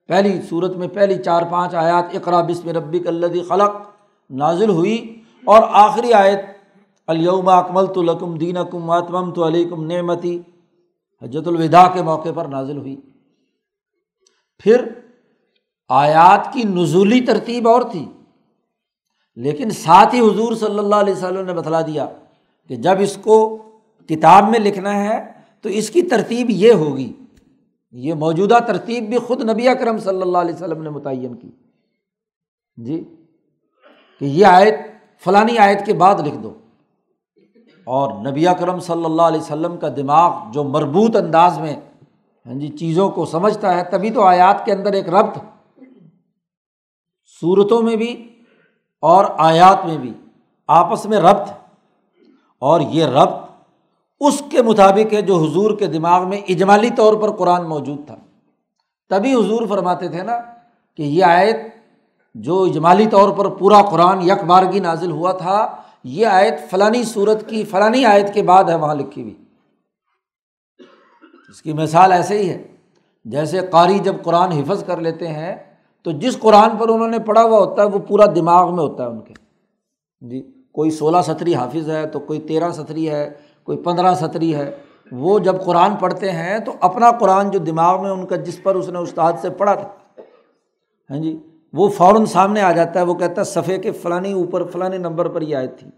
[SPEAKER 1] پہلی صورت میں، پہلی چار، پانچ آیات۔ اقرا بسم ربی کلدی خلق۔ نازل ہوئی اور آخری آیت الوم اکمل تو لکم دین کم اتمم تو علی کم نعمتی۔ حجت الوداع کے موقع پر نازل ہوئی۔ پھر آیات کی نزولی ترتیب اور تھی۔ لیکن ساتھ ہی حضور صلی اللہ علیہ وسلم نے بتلا دیا کہ جب اس کو کتاب میں لکھنا ہے تو اس کی ترتیب یہ ہوگی۔ یہ موجودہ ترتیب بھی خود نبی اکرم صلی اللہ علیہ وسلم نے متعین کی۔ جی کہ یہ آیت فلانی آیت کے بعد لکھ دو۔ اور نبی اکرم صلی اللہ علیہ وسلم کا دماغ جو مربوط انداز میں ہاں جی چیزوں کو سمجھتا ہے، تبھی تو آیات کے اندر ایک ربط صورتوں میں بھی اور آیات میں بھی آپس میں ربط اور یہ ربط اس کے مطابق ہے جو حضور کے دماغ میں اجمالی طور پر قرآن موجود تھا۔ تبھی حضور فرماتے تھے نا کہ یہ آیت جو اجمالی طور پر پورا قرآن یک بارگی نازل ہوا تھا یہ آیت فلانی صورت کی، فلانی آیت کے بعد ہے وہاں لکھی ہوئی۔ اس کی مثال ایسے ہی ہے۔ جیسے قاری جب قرآن حفظ کر لیتے ہیں، تو جس قرآن پر انہوں نے پڑھا ہوا ہوتا ہے، وہ پورا دماغ میں ہوتا ہے ان کے۔ جی کوئی سولہ ستری حافظ ہے، تو کوئی تیرہ ستری ہے، کوئی پندرہ ستری ہے۔ وہ جب قرآن پڑھتے ہیں، تو اپنا قرآن جو دماغ میں ان کا، جس پر اس نے استاد سے پڑھا تھا۔ ہاں جی وہ فوراً سامنے آ جاتا ہے، وہ کہتا ہے، صفحے کے فلانی اوپر، فلانی نمبر پر یہ آئے تھی۔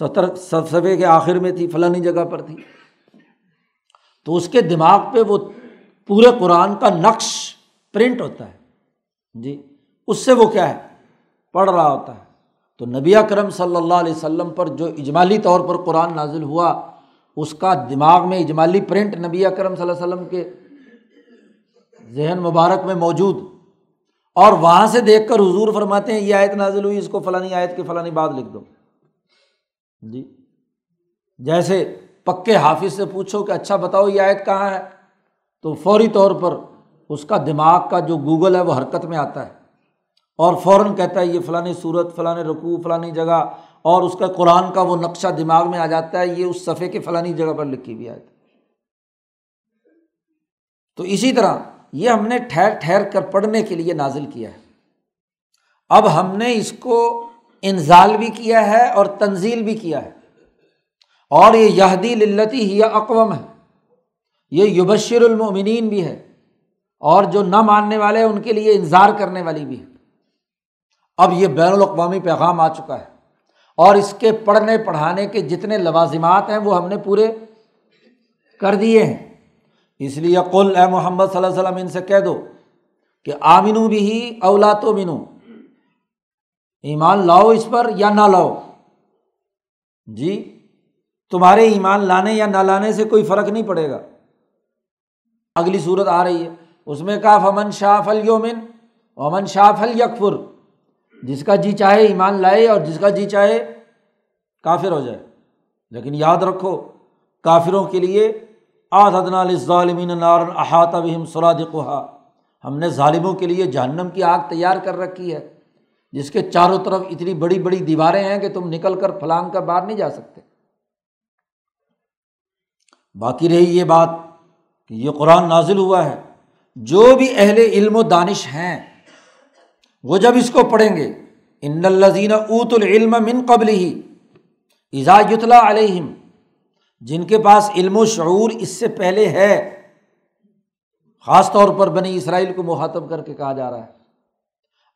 [SPEAKER 1] ستر، صفحے کے آخر میں تھی، فلانی جگہ پر تھی۔ تو اس کے دماغ پہ وہ پورے قرآن کا نقش پرنٹ ہوتا ہے۔ جی اس سے وہ کیا ہے؟ پڑھ رہا ہوتا ہے۔ تو نبی کرم صلی اللہ علیہ وسلم پر جو اجمالی طور پر قرآن نازل ہوا، اس کا دماغ میں اجمالی پرنٹ نبی کرم صلی اللہ علیہ وسلم کے ذہن مبارک میں موجود۔ اور وہاں سے دیکھ کر حضور فرماتے ہیں یہ آیت نازل ہوئی، اس کو فلانی آیت کی فلانی بات لکھ دو۔ جی۔ جیسے پکے حافظ سے پوچھو کہ اچھا بتاؤ یہ آیت کہاں ہے، تو فوری طور پر اس کا دماغ کا جو گوگل ہے وہ حرکت میں آتا ہے۔ اور فوراً کہتا ہے یہ فلانی صورت فلاں رقوع فلانی جگہ، اور اس کا قرآن کا وہ نقشہ دماغ میں آ جاتا ہے، یہ اس صفحے کے فلانی جگہ پر لکھی ہوئی آئے تو اسی طرح یہ ہم نے ٹھہر ٹھہر کر پڑھنے کے لیے نازل کیا ہے۔ اب ہم نے اس کو انزال بھی کیا ہے اور تنزیل بھی کیا ہے۔ اور یہ یہدی للتی ہی اقوام ہے۔ یہ یبشر المومنین بھی ہے۔ اور جو نہ ماننے والے ان کے لیے انظار کرنے والی بھی ہے۔ اب یہ بین الاقوامی پیغام آ چکا ہے۔ اور اس کے پڑھنے پڑھانے کے جتنے لوازمات ہیں وہ ہم نے پورے کر دیے ہیں۔ اس لیے قل اے محمد صلی اللہ علیہ وسلم ان سے کہہ دو کہ آمنو بھی ہی اولا تو بنو ایمان لاؤ اس پر یا نہ لاؤ۔ جی تمہارے ایمان لانے یا نہ لانے سے کوئی فرق نہیں پڑے گا۔ اگلی صورت آ رہی ہے۔ اس میں کہا، فمن شاہ فل یومن ومن شاہ فل یکفر جس کا جی چاہے ایمان لائے اور جس کا جی چاہے کافر ہو جائے۔ لیکن یاد رکھو، کافروں کے لیے آدھنا ظالمین نارن احاطہ بہم سراد قحا ہم نے ظالموں کے لیے جہنم کی آگ تیار کر رکھی ہے، جس کے چاروں طرف اتنی بڑی بڑی دیواریں ہیں کہ تم نکل کر پھلانگ کر باہر نہیں جا سکتے۔ باقی رہی یہ بات کہ یہ قرآن نازل ہوا ہے۔ جو بھی اہل علم و دانش ہیں، وہ جب اس کو پڑھیں گے، ان الزین اوت العلم من قبل ہی یتلا علیہم جن کے پاس علم و شعور اس سے پہلے ہے، خاص طور پر بنی اسرائیل کو مخاطب کر کے کہا جا رہا ہے۔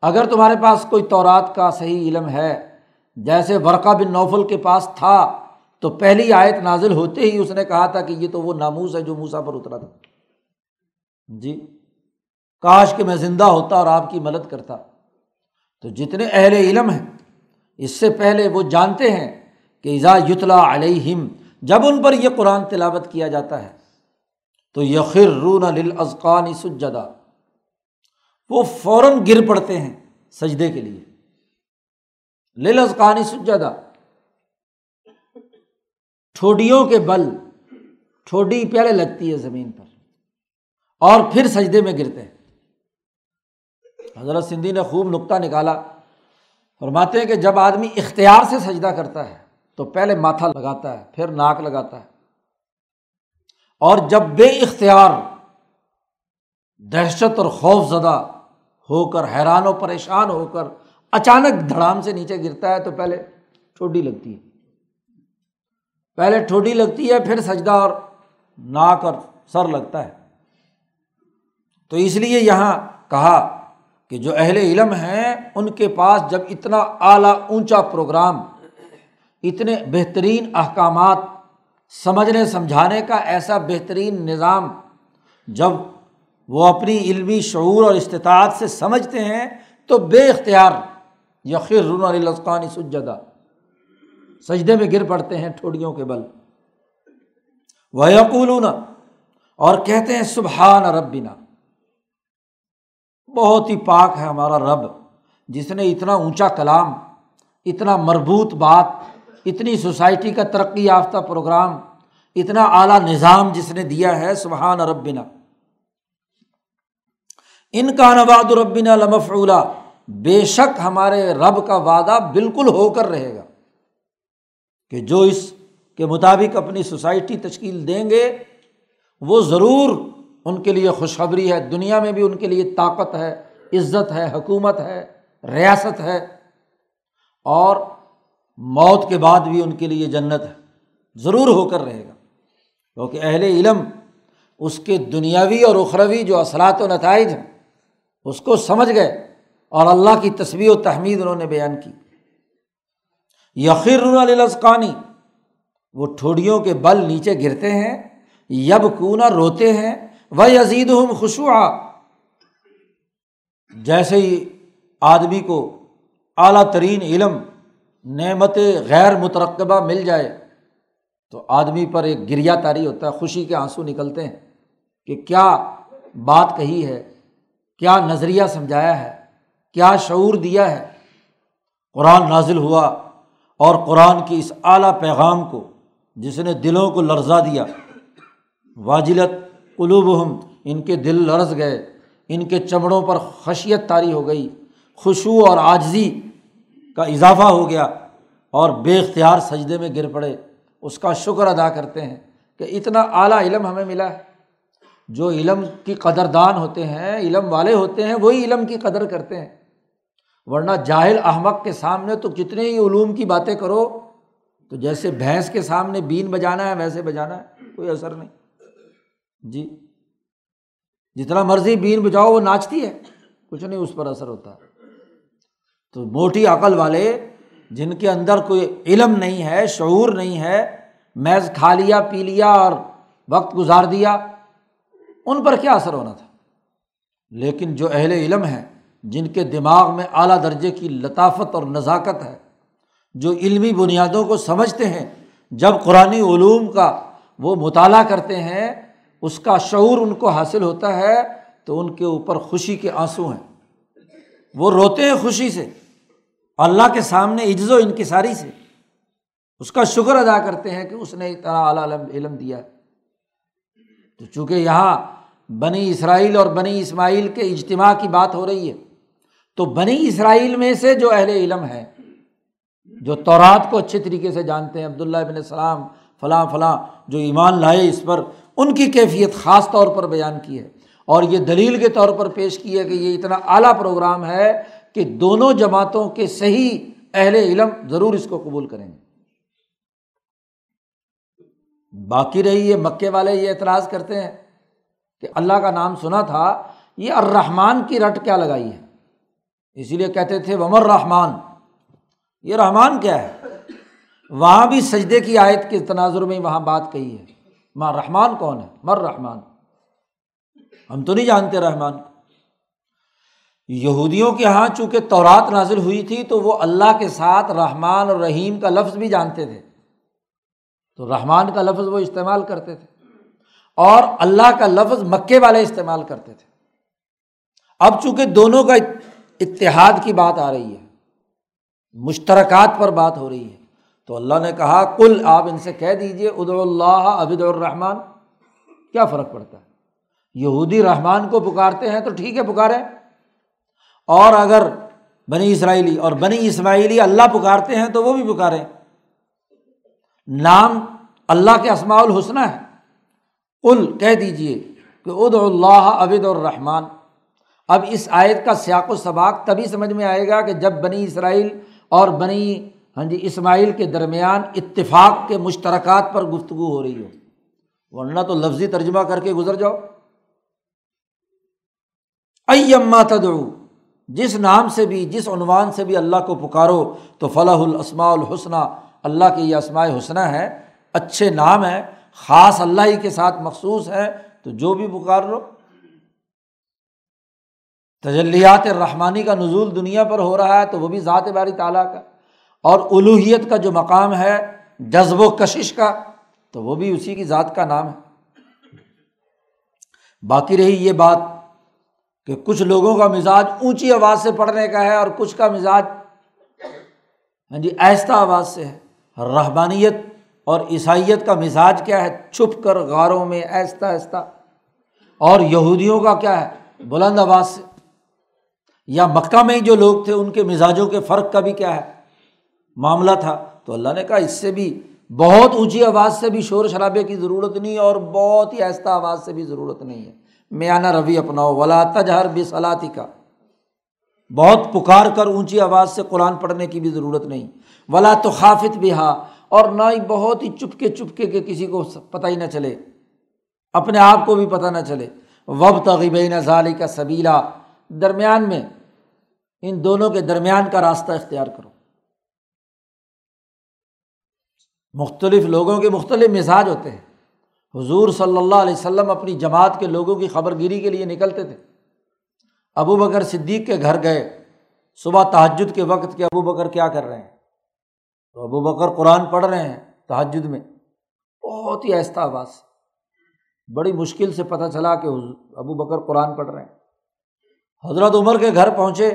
[SPEAKER 1] اگر تمہارے پاس کوئی تورات کا صحیح علم ہے، جیسے ورقہ بن نوفل کے پاس تھا، تو پہلی آیت نازل ہوتے ہی اس نے کہا تھا کہ یہ تو وہ ناموس ہے جو موسا پر اترا تھا۔ جی کاش کہ میں زندہ ہوتا اور آپ کی مدد کرتا۔ تو جتنے اہل علم ہیں، اس سے پہلے وہ جانتے ہیں کہ ایزا یتلا علیہم جب ان پر یہ قرآن تلاوت کیا جاتا ہے، تو یخر رون لذقان سجدہ وہ فوراً گر پڑتے ہیں سجدے کے لیے۔ لل ازقانی سجدہ ٹھوڈیوں کے بل، ٹھوڈی پہلے لگتی ہے زمین پر۔ اور پھر سجدے میں گرتے ہیں۔ حضرت سندھی نے خوب نقطہ نکالا۔ فرماتے ہیں کہ جب آدمی اختیار سے سجدہ کرتا ہے تو پہلے ماتھا لگاتا ہے، پھر ناک لگاتا ہے۔ اور جب بے اختیار دہشت اور خوف زدہ ہو کر، حیران و پریشان ہو کر اچانک دھڑام سے نیچے گرتا ہے تو پہلے ٹھوڈی لگتی ہے۔ پہلے ٹھوڈی لگتی ہے، پھر سجدہ اور ناک اور سر لگتا ہے۔ تو اس لیے یہاں کہا کہ جو اہل علم ہیں، ان کے پاس جب اتنا اعلیٰ اونچا پروگرام اتنے بہترین احکامات سمجھنے سمجھانے کا ایسا بہترین نظام جب وہ اپنی علمی شعور اور استطاعت سے سمجھتے ہیں تو بے اختیار یقر رون الاسقانی سجدہ۔ سجدے میں گر پڑتے ہیں ٹھوڑیوں کے بل۔ وہ یقولون اور کہتے ہیں سبحان ربنا۔ بہت ہی پاک ہے ہمارا رب، جس نے اتنا اونچا کلام، اتنا مربوط بات اتنی سوسائٹی کا ترقی یافتہ پروگرام، اتنا اعلیٰ نظام جس نے دیا ہے، سبحان ربنا۔ ان کا نواد ربنا لمف بے شک ہمارے رب کا وعدہ بالکل ہو کر رہے گا کہ جو اس کے مطابق اپنی سوسائٹی تشکیل دیں گے، وہ ضرور ان کے لیے خوشخبری ہے۔ دنیا میں بھی ان کے لیے طاقت ہے، عزت ہے، حکومت ہے، ریاست ہے۔ اور موت کے بعد بھی ان کے لیے جنت ہے۔ ضرور ہو کر رہے گا۔ کیونکہ اہل علم اس کے دنیاوی اور اخروی جو اثرات و نتائج ہیں، اس کو سمجھ گئے اور اللہ کی تصویر و تحمید انہوں نے بیان کی۔ یقر الاسقانی وہ ٹھوڑیوں کے بل نیچے گرتے ہیں یب کونا روتے ہیں وہ یزید ہم خوشوا جیسے ہی آدمی کو اعلیٰ ترین علم نعمت غیر مترقبہ مل جائے تو آدمی پر ایک گریا تاری ہوتا ہے، خوشی کے آنسو نکلتے ہیں کہ کیا بات کہی ہے، کیا نظریہ سمجھایا ہے، کیا شعور دیا ہے۔ قرآن نازل ہوا اور قرآن کی اس اعلیٰ پیغام کو جس نے دلوں کو لرزا دیا، واجلت قلوب ہم ان کے دل لرز گئے، ان کے چمڑوں پر خشیت طاری ہو گئی خوشبو اور آجزی کا اضافہ ہو گیا اور بے اختیار سجدے میں گر پڑے، اس کا شکر ادا کرتے ہیں کہ اتنا اعلیٰ علم ہمیں ملا ہے۔ جو علم کی قدر دان ہوتے ہیں، علم والے ہوتے ہیں، وہی علم کی قدر کرتے ہیں۔ ورنہ جاہل احمد کے سامنے تو کتنے ہی علوم کی باتیں کرو، تو جیسے بھینس کے سامنے بین بجانا ہے، ویسے بجانا ہے، کوئی اثر نہیں۔ جی جتنا مرضی بین بجاؤ، وہ ناچتی ہے، کچھ نہیں، اس پر اثر ہوتا ہے۔ تو موٹی عقل والے جن کے اندر کوئی علم نہیں ہے، شعور نہیں ہے، میز کھا لیا، پی لیا اور وقت گزار دیا، ان پر کیا اثر ہونا تھا؟ لیکن جو اہل علم ہیں، جن کے دماغ میں اعلیٰ درجے کی لطافت اور نزاکت ہے، جو علمی بنیادوں کو سمجھتے ہیں، جب قرآن علوم کا وہ مطالعہ کرتے ہیں، اس کا شعور ان کو حاصل ہوتا ہے تو ان کے اوپر خوشی کے آنسو ہیں۔ وہ روتے ہیں خوشی سے۔ اللہ کے سامنے عجز و انکساری سے اس کا شکر ادا کرتے ہیں کہ اس نے اتنا اعلیٰ علم دیا تو چونکہ یہاں بنی اسرائیل اور بنی اسماعیل کے اجتماع کی بات ہو رہی ہے، تو بنی اسرائیل میں سے جو اہل علم ہے جو تورات کو اچھے طریقے سے جانتے ہیں، عبداللہ ابن السلام فلاں فلاں جو ایمان لائے اس پر، ان کی کیفیت خاص طور پر بیان کی ہے۔ اور یہ دلیل کے طور پر پیش کی ہے کہ یہ اتنا اعلیٰ پروگرام ہے کہ دونوں جماعتوں کے صحیح اہل علم ضرور اس کو قبول کریں گے۔ باقی رہی یہ مکے والے یہ اعتراض کرتے ہیں کہ اللہ کا نام سنا تھا، یہ الرحمان کی رٹ کیا لگائی ہے؟ اسی لیے کہتے تھے ومر رحمان یہ رحمان کیا ہے؟ وہاں بھی سجدے کی آیت کے تناظر میں وہاں بات کہی ہے۔ ماں رحمان کون ہے؟ مر رحمان۔ ہم تو نہیں جانتے رحمان۔ یہودیوں کے یہاں چونکہ تورات نازل ہوئی تھی تو وہ اللہ کے ساتھ رحمان اور رحیم کا لفظ بھی جانتے تھے۔ تو رحمان کا لفظ وہ استعمال کرتے تھے اور اللہ کا لفظ مکے والے استعمال کرتے تھے۔ اب چونکہ دونوں کا اتحاد کی بات آ رہی ہے، مشترکات پر بات ہو رہی ہے، تو اللہ نے کہا کل آپ ان سے کہہ دیجیے اد اللہ عبد الرحمان کیا فرق پڑتا ہے؟ یہودی رحمان کو پکارتے ہیں تو ٹھیک ہے پکارے اور اگر بنی اسرائیلی اور بنی اسماعیلی اللہ پکارتے ہیں تو وہ بھی پکارے نام اللہ کے اسماع الحسنہ ہے۔ کل کہہ دیجیے کہ اد اللہ عبد الرحمان اب اس آیت کا سیاق و سباق تبھی سمجھ میں آئے گا کہ جب بنی اسرائیل اور بنی ہاں جی اسماعیل کے درمیان اتفاق کے مشترکات پر گفتگو ہو رہی ہو، ورنہ تو لفظی ترجمہ کر کے گزر جاؤ۔ اما تدعو جس نام سے بھی، جس عنوان سے بھی اللہ کو پکارو، تو فلاح الاسماء الحسنہ، اللہ کے یہ اسماء حسنہ ہے اچھے نام ہے خاص اللہ ہی کے ساتھ مخصوص ہے تو جو بھی پکار لو تجلیات رحمانی کا نزول دنیا پر ہو رہا ہے، تو وہ بھی ذات باری تعالیٰ کا۔ اور الوحیت کا جو مقام ہے، جذب و کشش کا، تو وہ بھی اسی کی ذات کا نام ہے۔ باقی رہی یہ بات کہ کچھ لوگوں کا مزاج اونچی آواز سے پڑھنے کا ہے اور کچھ کا مزاج ہاں جی آہستہ آواز سے ہے۔ رحبانیت اور عیسائیت کا مزاج کیا ہے؟ چھپ کر غاروں میں آہستہ آہستہ اور یہودیوں کا کیا ہے؟ بلند آواز سے۔ یا مکہ میں ہی جو لوگ تھے، ان کے مزاجوں کے فرق کا بھی کیا ہے؟ معاملہ تھا۔ تو اللہ نے کہا، اس سے بھی بہت اونچی آواز سے بھی شور شرابے کی ضرورت نہیں اور بہت ہی ایسا آواز سے بھی ضرورت نہیں ہے۔ میانہ روی اپناؤ، ولا تجہر بے صلاحی کا بہت پکار کر اونچی آواز سے قرآن پڑھنے کی بھی ضرورت نہیں۔ ولا تو خافت بھی ہا اور نہ ہی بہت ہی چپکے چپکے کے کسی کو پتہ ہی نہ چلے۔ اپنے آپ کو بھی پتہ نہ چلے۔ وب تغیب ظالی کا سبیلا درمیان میں ان دونوں کے درمیان کا راستہ اختیار کرو۔ مختلف لوگوں کے مختلف مزاج ہوتے ہیں۔ حضور صلی اللہ علیہ وسلم اپنی جماعت کے لوگوں کی خبر گیری کے لیے نکلتے تھے۔ ابو بکر صدیق کے گھر گئے۔ صبح تحجد کے وقت کے ابو بکر کیا کر رہے ہیں؟ تو ابو بکر قرآن پڑھ رہے ہیں تحجد میں۔ بہت ہی آہستہ آواز۔ بڑی مشکل سے پتہ چلا کہ ابو بکر قرآن پڑھ رہے ہیں۔ حضرت عمر کے گھر پہنچے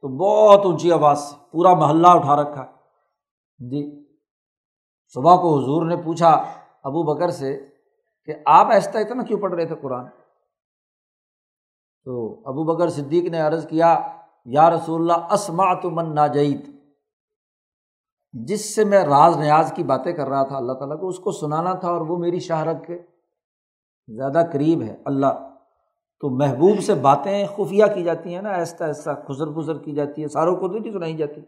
[SPEAKER 1] تو بہت اونچی آواز سے پورا محلہ اٹھا رکھا۔ جی۔ صبح کو حضور نے پوچھا ابو بکر سے کہ آپ ایسا اتنا کیوں پڑھ رہے تھے قرآن؟ تو ابو بکر صدیق نے عرض کیا، یا رسول اللہ اسما من ناجید جس سے میں راز نیاز کی باتیں کر رہا تھا اللہ تعالیٰ کو، اس کو سنانا تھا اور وہ میری شہرت کے زیادہ قریب ہے اللہ۔ تو محبوب سے باتیں خفیہ کی جاتی ہیں نا، ایسا ایسا خزر خزر کی جاتی ہے ساروں کو تو نہیں سنائی جاتی۔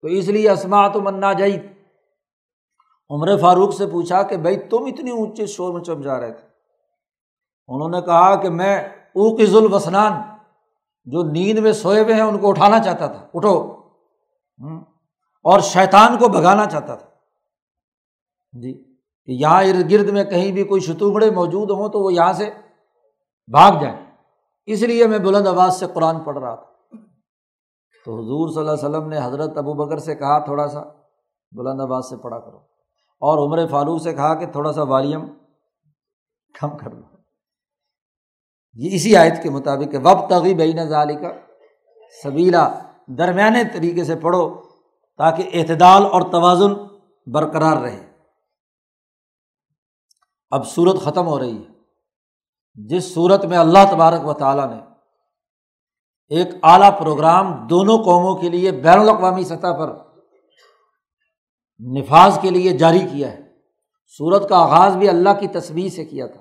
[SPEAKER 1] تو اس لیے اسماعت من ناجید عمر فاروق سے پوچھا کہ بھائی تم اتنی اونچے شور میں چپ جا رہے تھے۔ انہوں نے کہا کہ میں اوقز الوسنان جو نیند میں سوئے ہوئے ہیں، ان کو اٹھانا چاہتا تھا۔ اٹھو۔ اور شیطان کو بھگانا چاہتا تھا۔ جی۔ کہ یہاں ارد گرد میں کہیں بھی کوئی شتوگڑے موجود ہوں تو وہ یہاں سے بھاگ جائیں۔ اس لیے میں بلند آواز سے قرآن پڑھ رہا تھا۔ تو حضور صلی اللہ علیہ وسلم نے حضرت ابو بکر سے کہا تھوڑا سا، بلند آباد سے پڑھا کرو۔ اور عمر فاروق سے کہا کہ تھوڑا سا والیم کم کر لو یہ اسی آیت کے مطابق وب تغی بین ظالی کا سبیلا درمیانے طریقے سے پڑھو تاکہ اعتدال اور توازن برقرار رہے۔ اب صورت ختم ہو رہی ہے۔ جس صورت میں اللہ تبارک و تعالیٰ نے ایک اعلیٰ پروگرام دونوں قوموں کے لیے بین الاقوامی سطح پر نفاذ کے لیے جاری کیا ہے۔ سورت کا آغاز بھی اللہ کی تصویر سے کیا تھا۔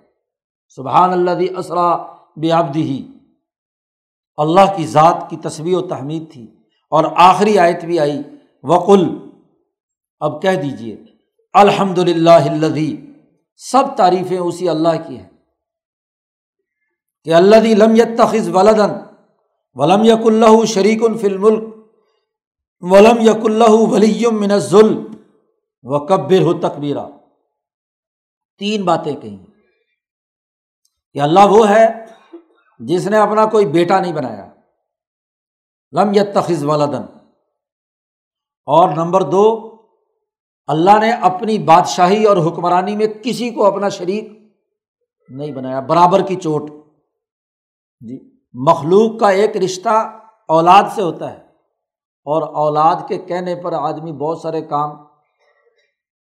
[SPEAKER 1] سبحان اللہ دی اسرا بے آبدی ہی اللہ کی ذات کی تصویر و تحمید تھی۔ اور آخری آیت بھی آئی۔ وقل۔ اب کہہ دیجیے الحمد للہ سب تعریفیں اسی اللہ کی ہیں۔ کہ اللہ لم یتخذ ولدن ولم یق اللہ شریک الفل ملک ولم یق اللہ ولیم من ظلم وہ کبر ہو تقبیرہ تین باتیں کہیں۔ کہ اللہ وہ ہے جس نے اپنا کوئی بیٹا نہیں بنایا۔ لم تخذ والدن اور نمبر دو، اللہ نے اپنی بادشاہی اور حکمرانی میں کسی کو اپنا شریک نہیں بنایا۔ برابر کی چوٹ۔ جی مخلوق کا ایک رشتہ اولاد سے ہوتا ہے۔ اور اولاد کے کہنے پر آدمی بہت سارے کام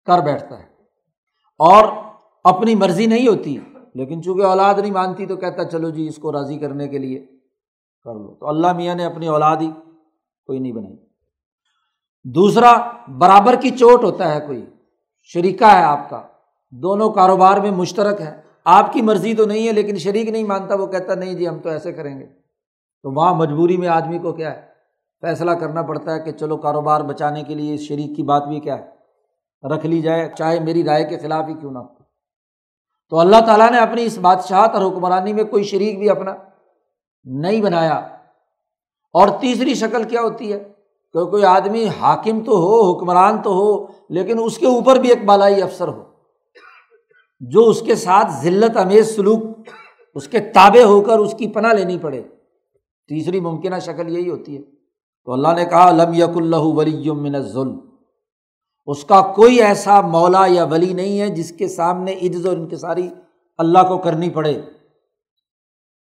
[SPEAKER 1] کر بیٹھتا ہے۔ اور اپنی مرضی نہیں ہوتی، لیکن چونکہ اولاد نہیں مانتی تو کہتا چلو جی اس کو راضی کرنے کے لیے کر لو۔ تو اللہ میاں نے اپنی اولاد ہی کوئی نہیں بنائی۔ دوسرا، برابر کی چوٹ ہوتا ہے کوئی، شریکہ ہے آپ کا۔ دونوں کاروبار میں مشترک ہے۔ آپ کی مرضی تو نہیں ہے، لیکن شریک نہیں مانتا، وہ کہتا نہیں جی ہم تو ایسے کریں گے۔ تو وہاں مجبوری میں آدمی کو کیا ہے؟ فیصلہ کرنا پڑتا ہے کہ چلو کاروبار بچانے کے لیے اس شریک کی بات بھی کیا ہے؟ رکھ لی جائے، چاہے میری رائے کے خلاف ہی کیوں نہ ہو۔ تو اللہ تعالیٰ نے اپنی اس بادشاہت اور حکمرانی میں کوئی شریک بھی اپنا نہیں بنایا۔ اور تیسری شکل کیا ہوتی ہے؟ کہ کوئی آدمی حاکم تو ہو، حکمران تو ہو، لیکن اس کے اوپر بھی ایک بالائی افسر ہو، جو اس کے ساتھ ذلت، امیز، سلوک، اس کے تابع ہو کر اس کی پناہ لینی پڑے۔ تیسری ممکنہ شکل یہی ہوتی ہے۔ تو اللہ نے کہا، لم یق اللہ ولی من ظلم اس کا کوئی ایسا مولا یا ولی نہیں ہے جس کے سامنے عز اور انکساری اللہ کو کرنی پڑے۔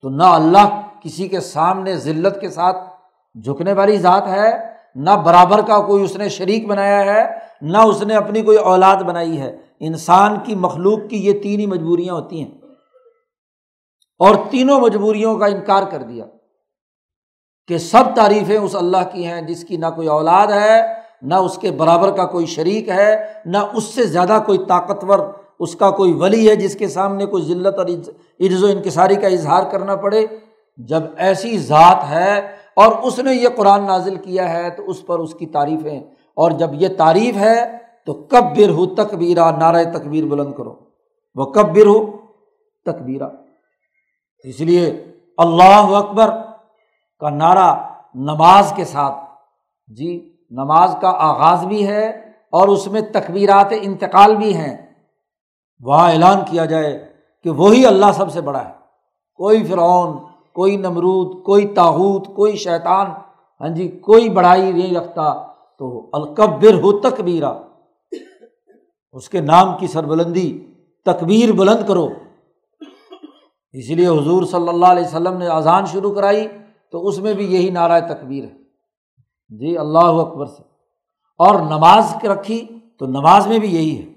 [SPEAKER 1] تو نہ اللہ کسی کے سامنے ذلت کے ساتھ جھکنے والی ذات ہے، نہ برابر کا کوئی اس نے شریک بنایا ہے، نہ اس نے اپنی کوئی اولاد بنائی ہے۔ انسان کی مخلوق کی یہ تین ہی مجبوریاں ہوتی ہیں۔ اور تینوں مجبوریوں کا انکار کر دیا کہ سب تعریفیں اس اللہ کی ہیں جس کی نہ کوئی اولاد ہے نہ اس کے برابر کا کوئی شریک ہے، نہ اس سے زیادہ کوئی طاقتور اس کا کوئی ولی ہے جس کے سامنے کوئی ذلت اور عرض و انکساری کا اظہار کرنا پڑے۔ جب ایسی ذات ہے اور اس نے یہ قرآن نازل کیا ہے تو اس پر اس کی تعریفیں۔ اور جب یہ تعریف ہے تو کب بر ہو تقبیرہ نعرۂ تقبیر بلند کرو۔ وہ کب بر ہو تقبیرہ اس لیے اللہ اکبر کا نعرہ نماز کے ساتھ۔ جی نماز کا آغاز بھی ہے اور اس میں تقبیرات انتقال بھی ہیں۔ وہاں اعلان کیا جائے کہ وہی اللہ سب سے بڑا ہے۔ کوئی فرعون، کوئی نمرود، کوئی تاحوت کوئی شیطان ہاں جی کوئی بڑائی نہیں رکھتا۔ تو الکبر ہو تکبیرا۔ اس کے نام کی سربلندی، تکبیر بلند کرو۔ اس لیے حضور صلی اللہ علیہ وسلم نے اذان شروع کرائی تو اس میں بھی یہی نعرۂ تکبیر ہے۔ جی اللہ اکبر سے۔ اور نماز رکھی تو نماز میں بھی یہی ہے۔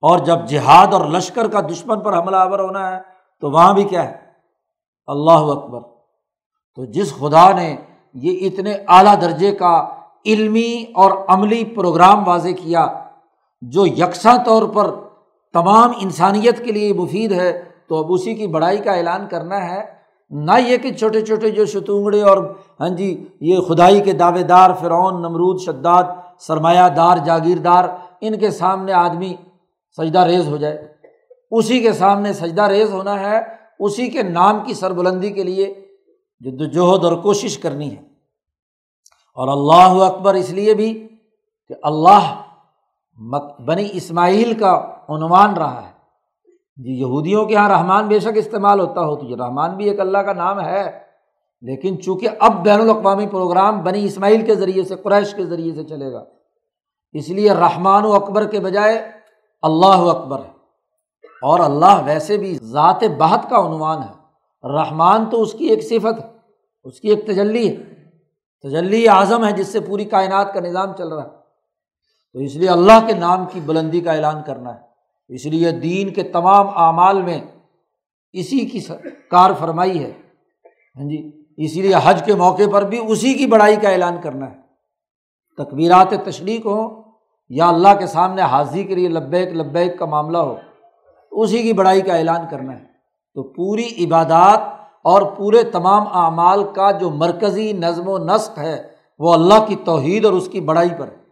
[SPEAKER 1] اور جب جہاد اور لشکر کا دشمن پر حملہ آور ہونا ہے تو وہاں بھی کیا ہے؟ اللہ اکبر۔ تو جس خدا نے یہ اتنے اعلیٰ درجے کا علمی اور عملی پروگرام واضح کیا، جو یکساں طور پر تمام انسانیت کے لیے مفید ہے، تو اب اسی کی بڑائی کا اعلان کرنا ہے۔ نہ یہ کہ چھوٹے چھوٹے جو شتونگڑے اور ہاں جی یہ خدائی کے دعوے دار فرعون، نمرود، شداد، سرمایہ دار، جاگیردار، ان کے سامنے آدمی سجدہ ریز ہو جائے۔ اسی کے سامنے سجدہ ریز ہونا ہے، اسی کے نام کی سربلندی کے لیے جد اور کوشش کرنی ہے۔ اور اللہ اکبر اس لیے بھی کہ اللہ بنی اسماعیل کا عنوان رہا ہے۔ جی یہودیوں کے یہاں رحمان بے شک استعمال ہوتا ہو، تو یہ رحمان بھی ایک اللہ کا نام ہے۔ لیکن چونکہ اب بین الاقوامی پروگرام بنی اسماعیل کے ذریعے سے، قریش کے ذریعے سے چلے گا، اس لیے رحمان و اکبر کے بجائے اللہ اکبر ہے۔ اور اللہ ویسے بھی ذات بہت کا عنوان ہے۔ رحمان تو اس کی ایک صفت ہے، اس کی ایک تجلی ہے۔ تجلی اعظم ہے جس سے پوری کائنات کا نظام چل رہا ہے۔ تو اس لیے اللہ کے نام کی بلندی کا اعلان کرنا ہے۔ اس لیے دین کے تمام اعمال میں اسی کی کار فرمائی ہے۔ ہاں جی اسی لیے حج کے موقع پر بھی اسی کی بڑائی کا اعلان کرنا ہے۔ تقبیرات تشریق ہوں یا اللہ کے سامنے حاضری کے لیے لبیک لبیک کا معاملہ ہو، اسی کی بڑائی کا اعلان کرنا ہے۔ تو پوری عبادات اور پورے تمام اعمال کا جو مرکزی نظم و نسق ہے، وہ اللہ کی توحید اور اس کی بڑائی پر۔ ہے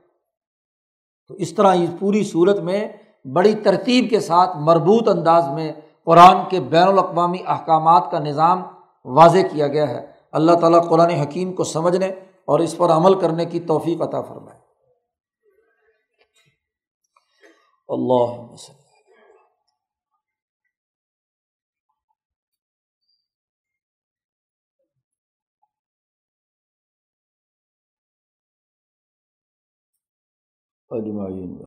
[SPEAKER 1] تو اس طرح اس پوری صورت میں بڑی ترتیب کے ساتھ مربوط انداز میں قرآن کے بین الاقوامی احکامات کا نظام واضح کیا گیا ہے۔ اللہ تعالیٰ قرآن حکیم کو سمجھنے اور اس پر عمل کرنے کی توفیق عطا فرمائے۔ اللہ اجمعین۔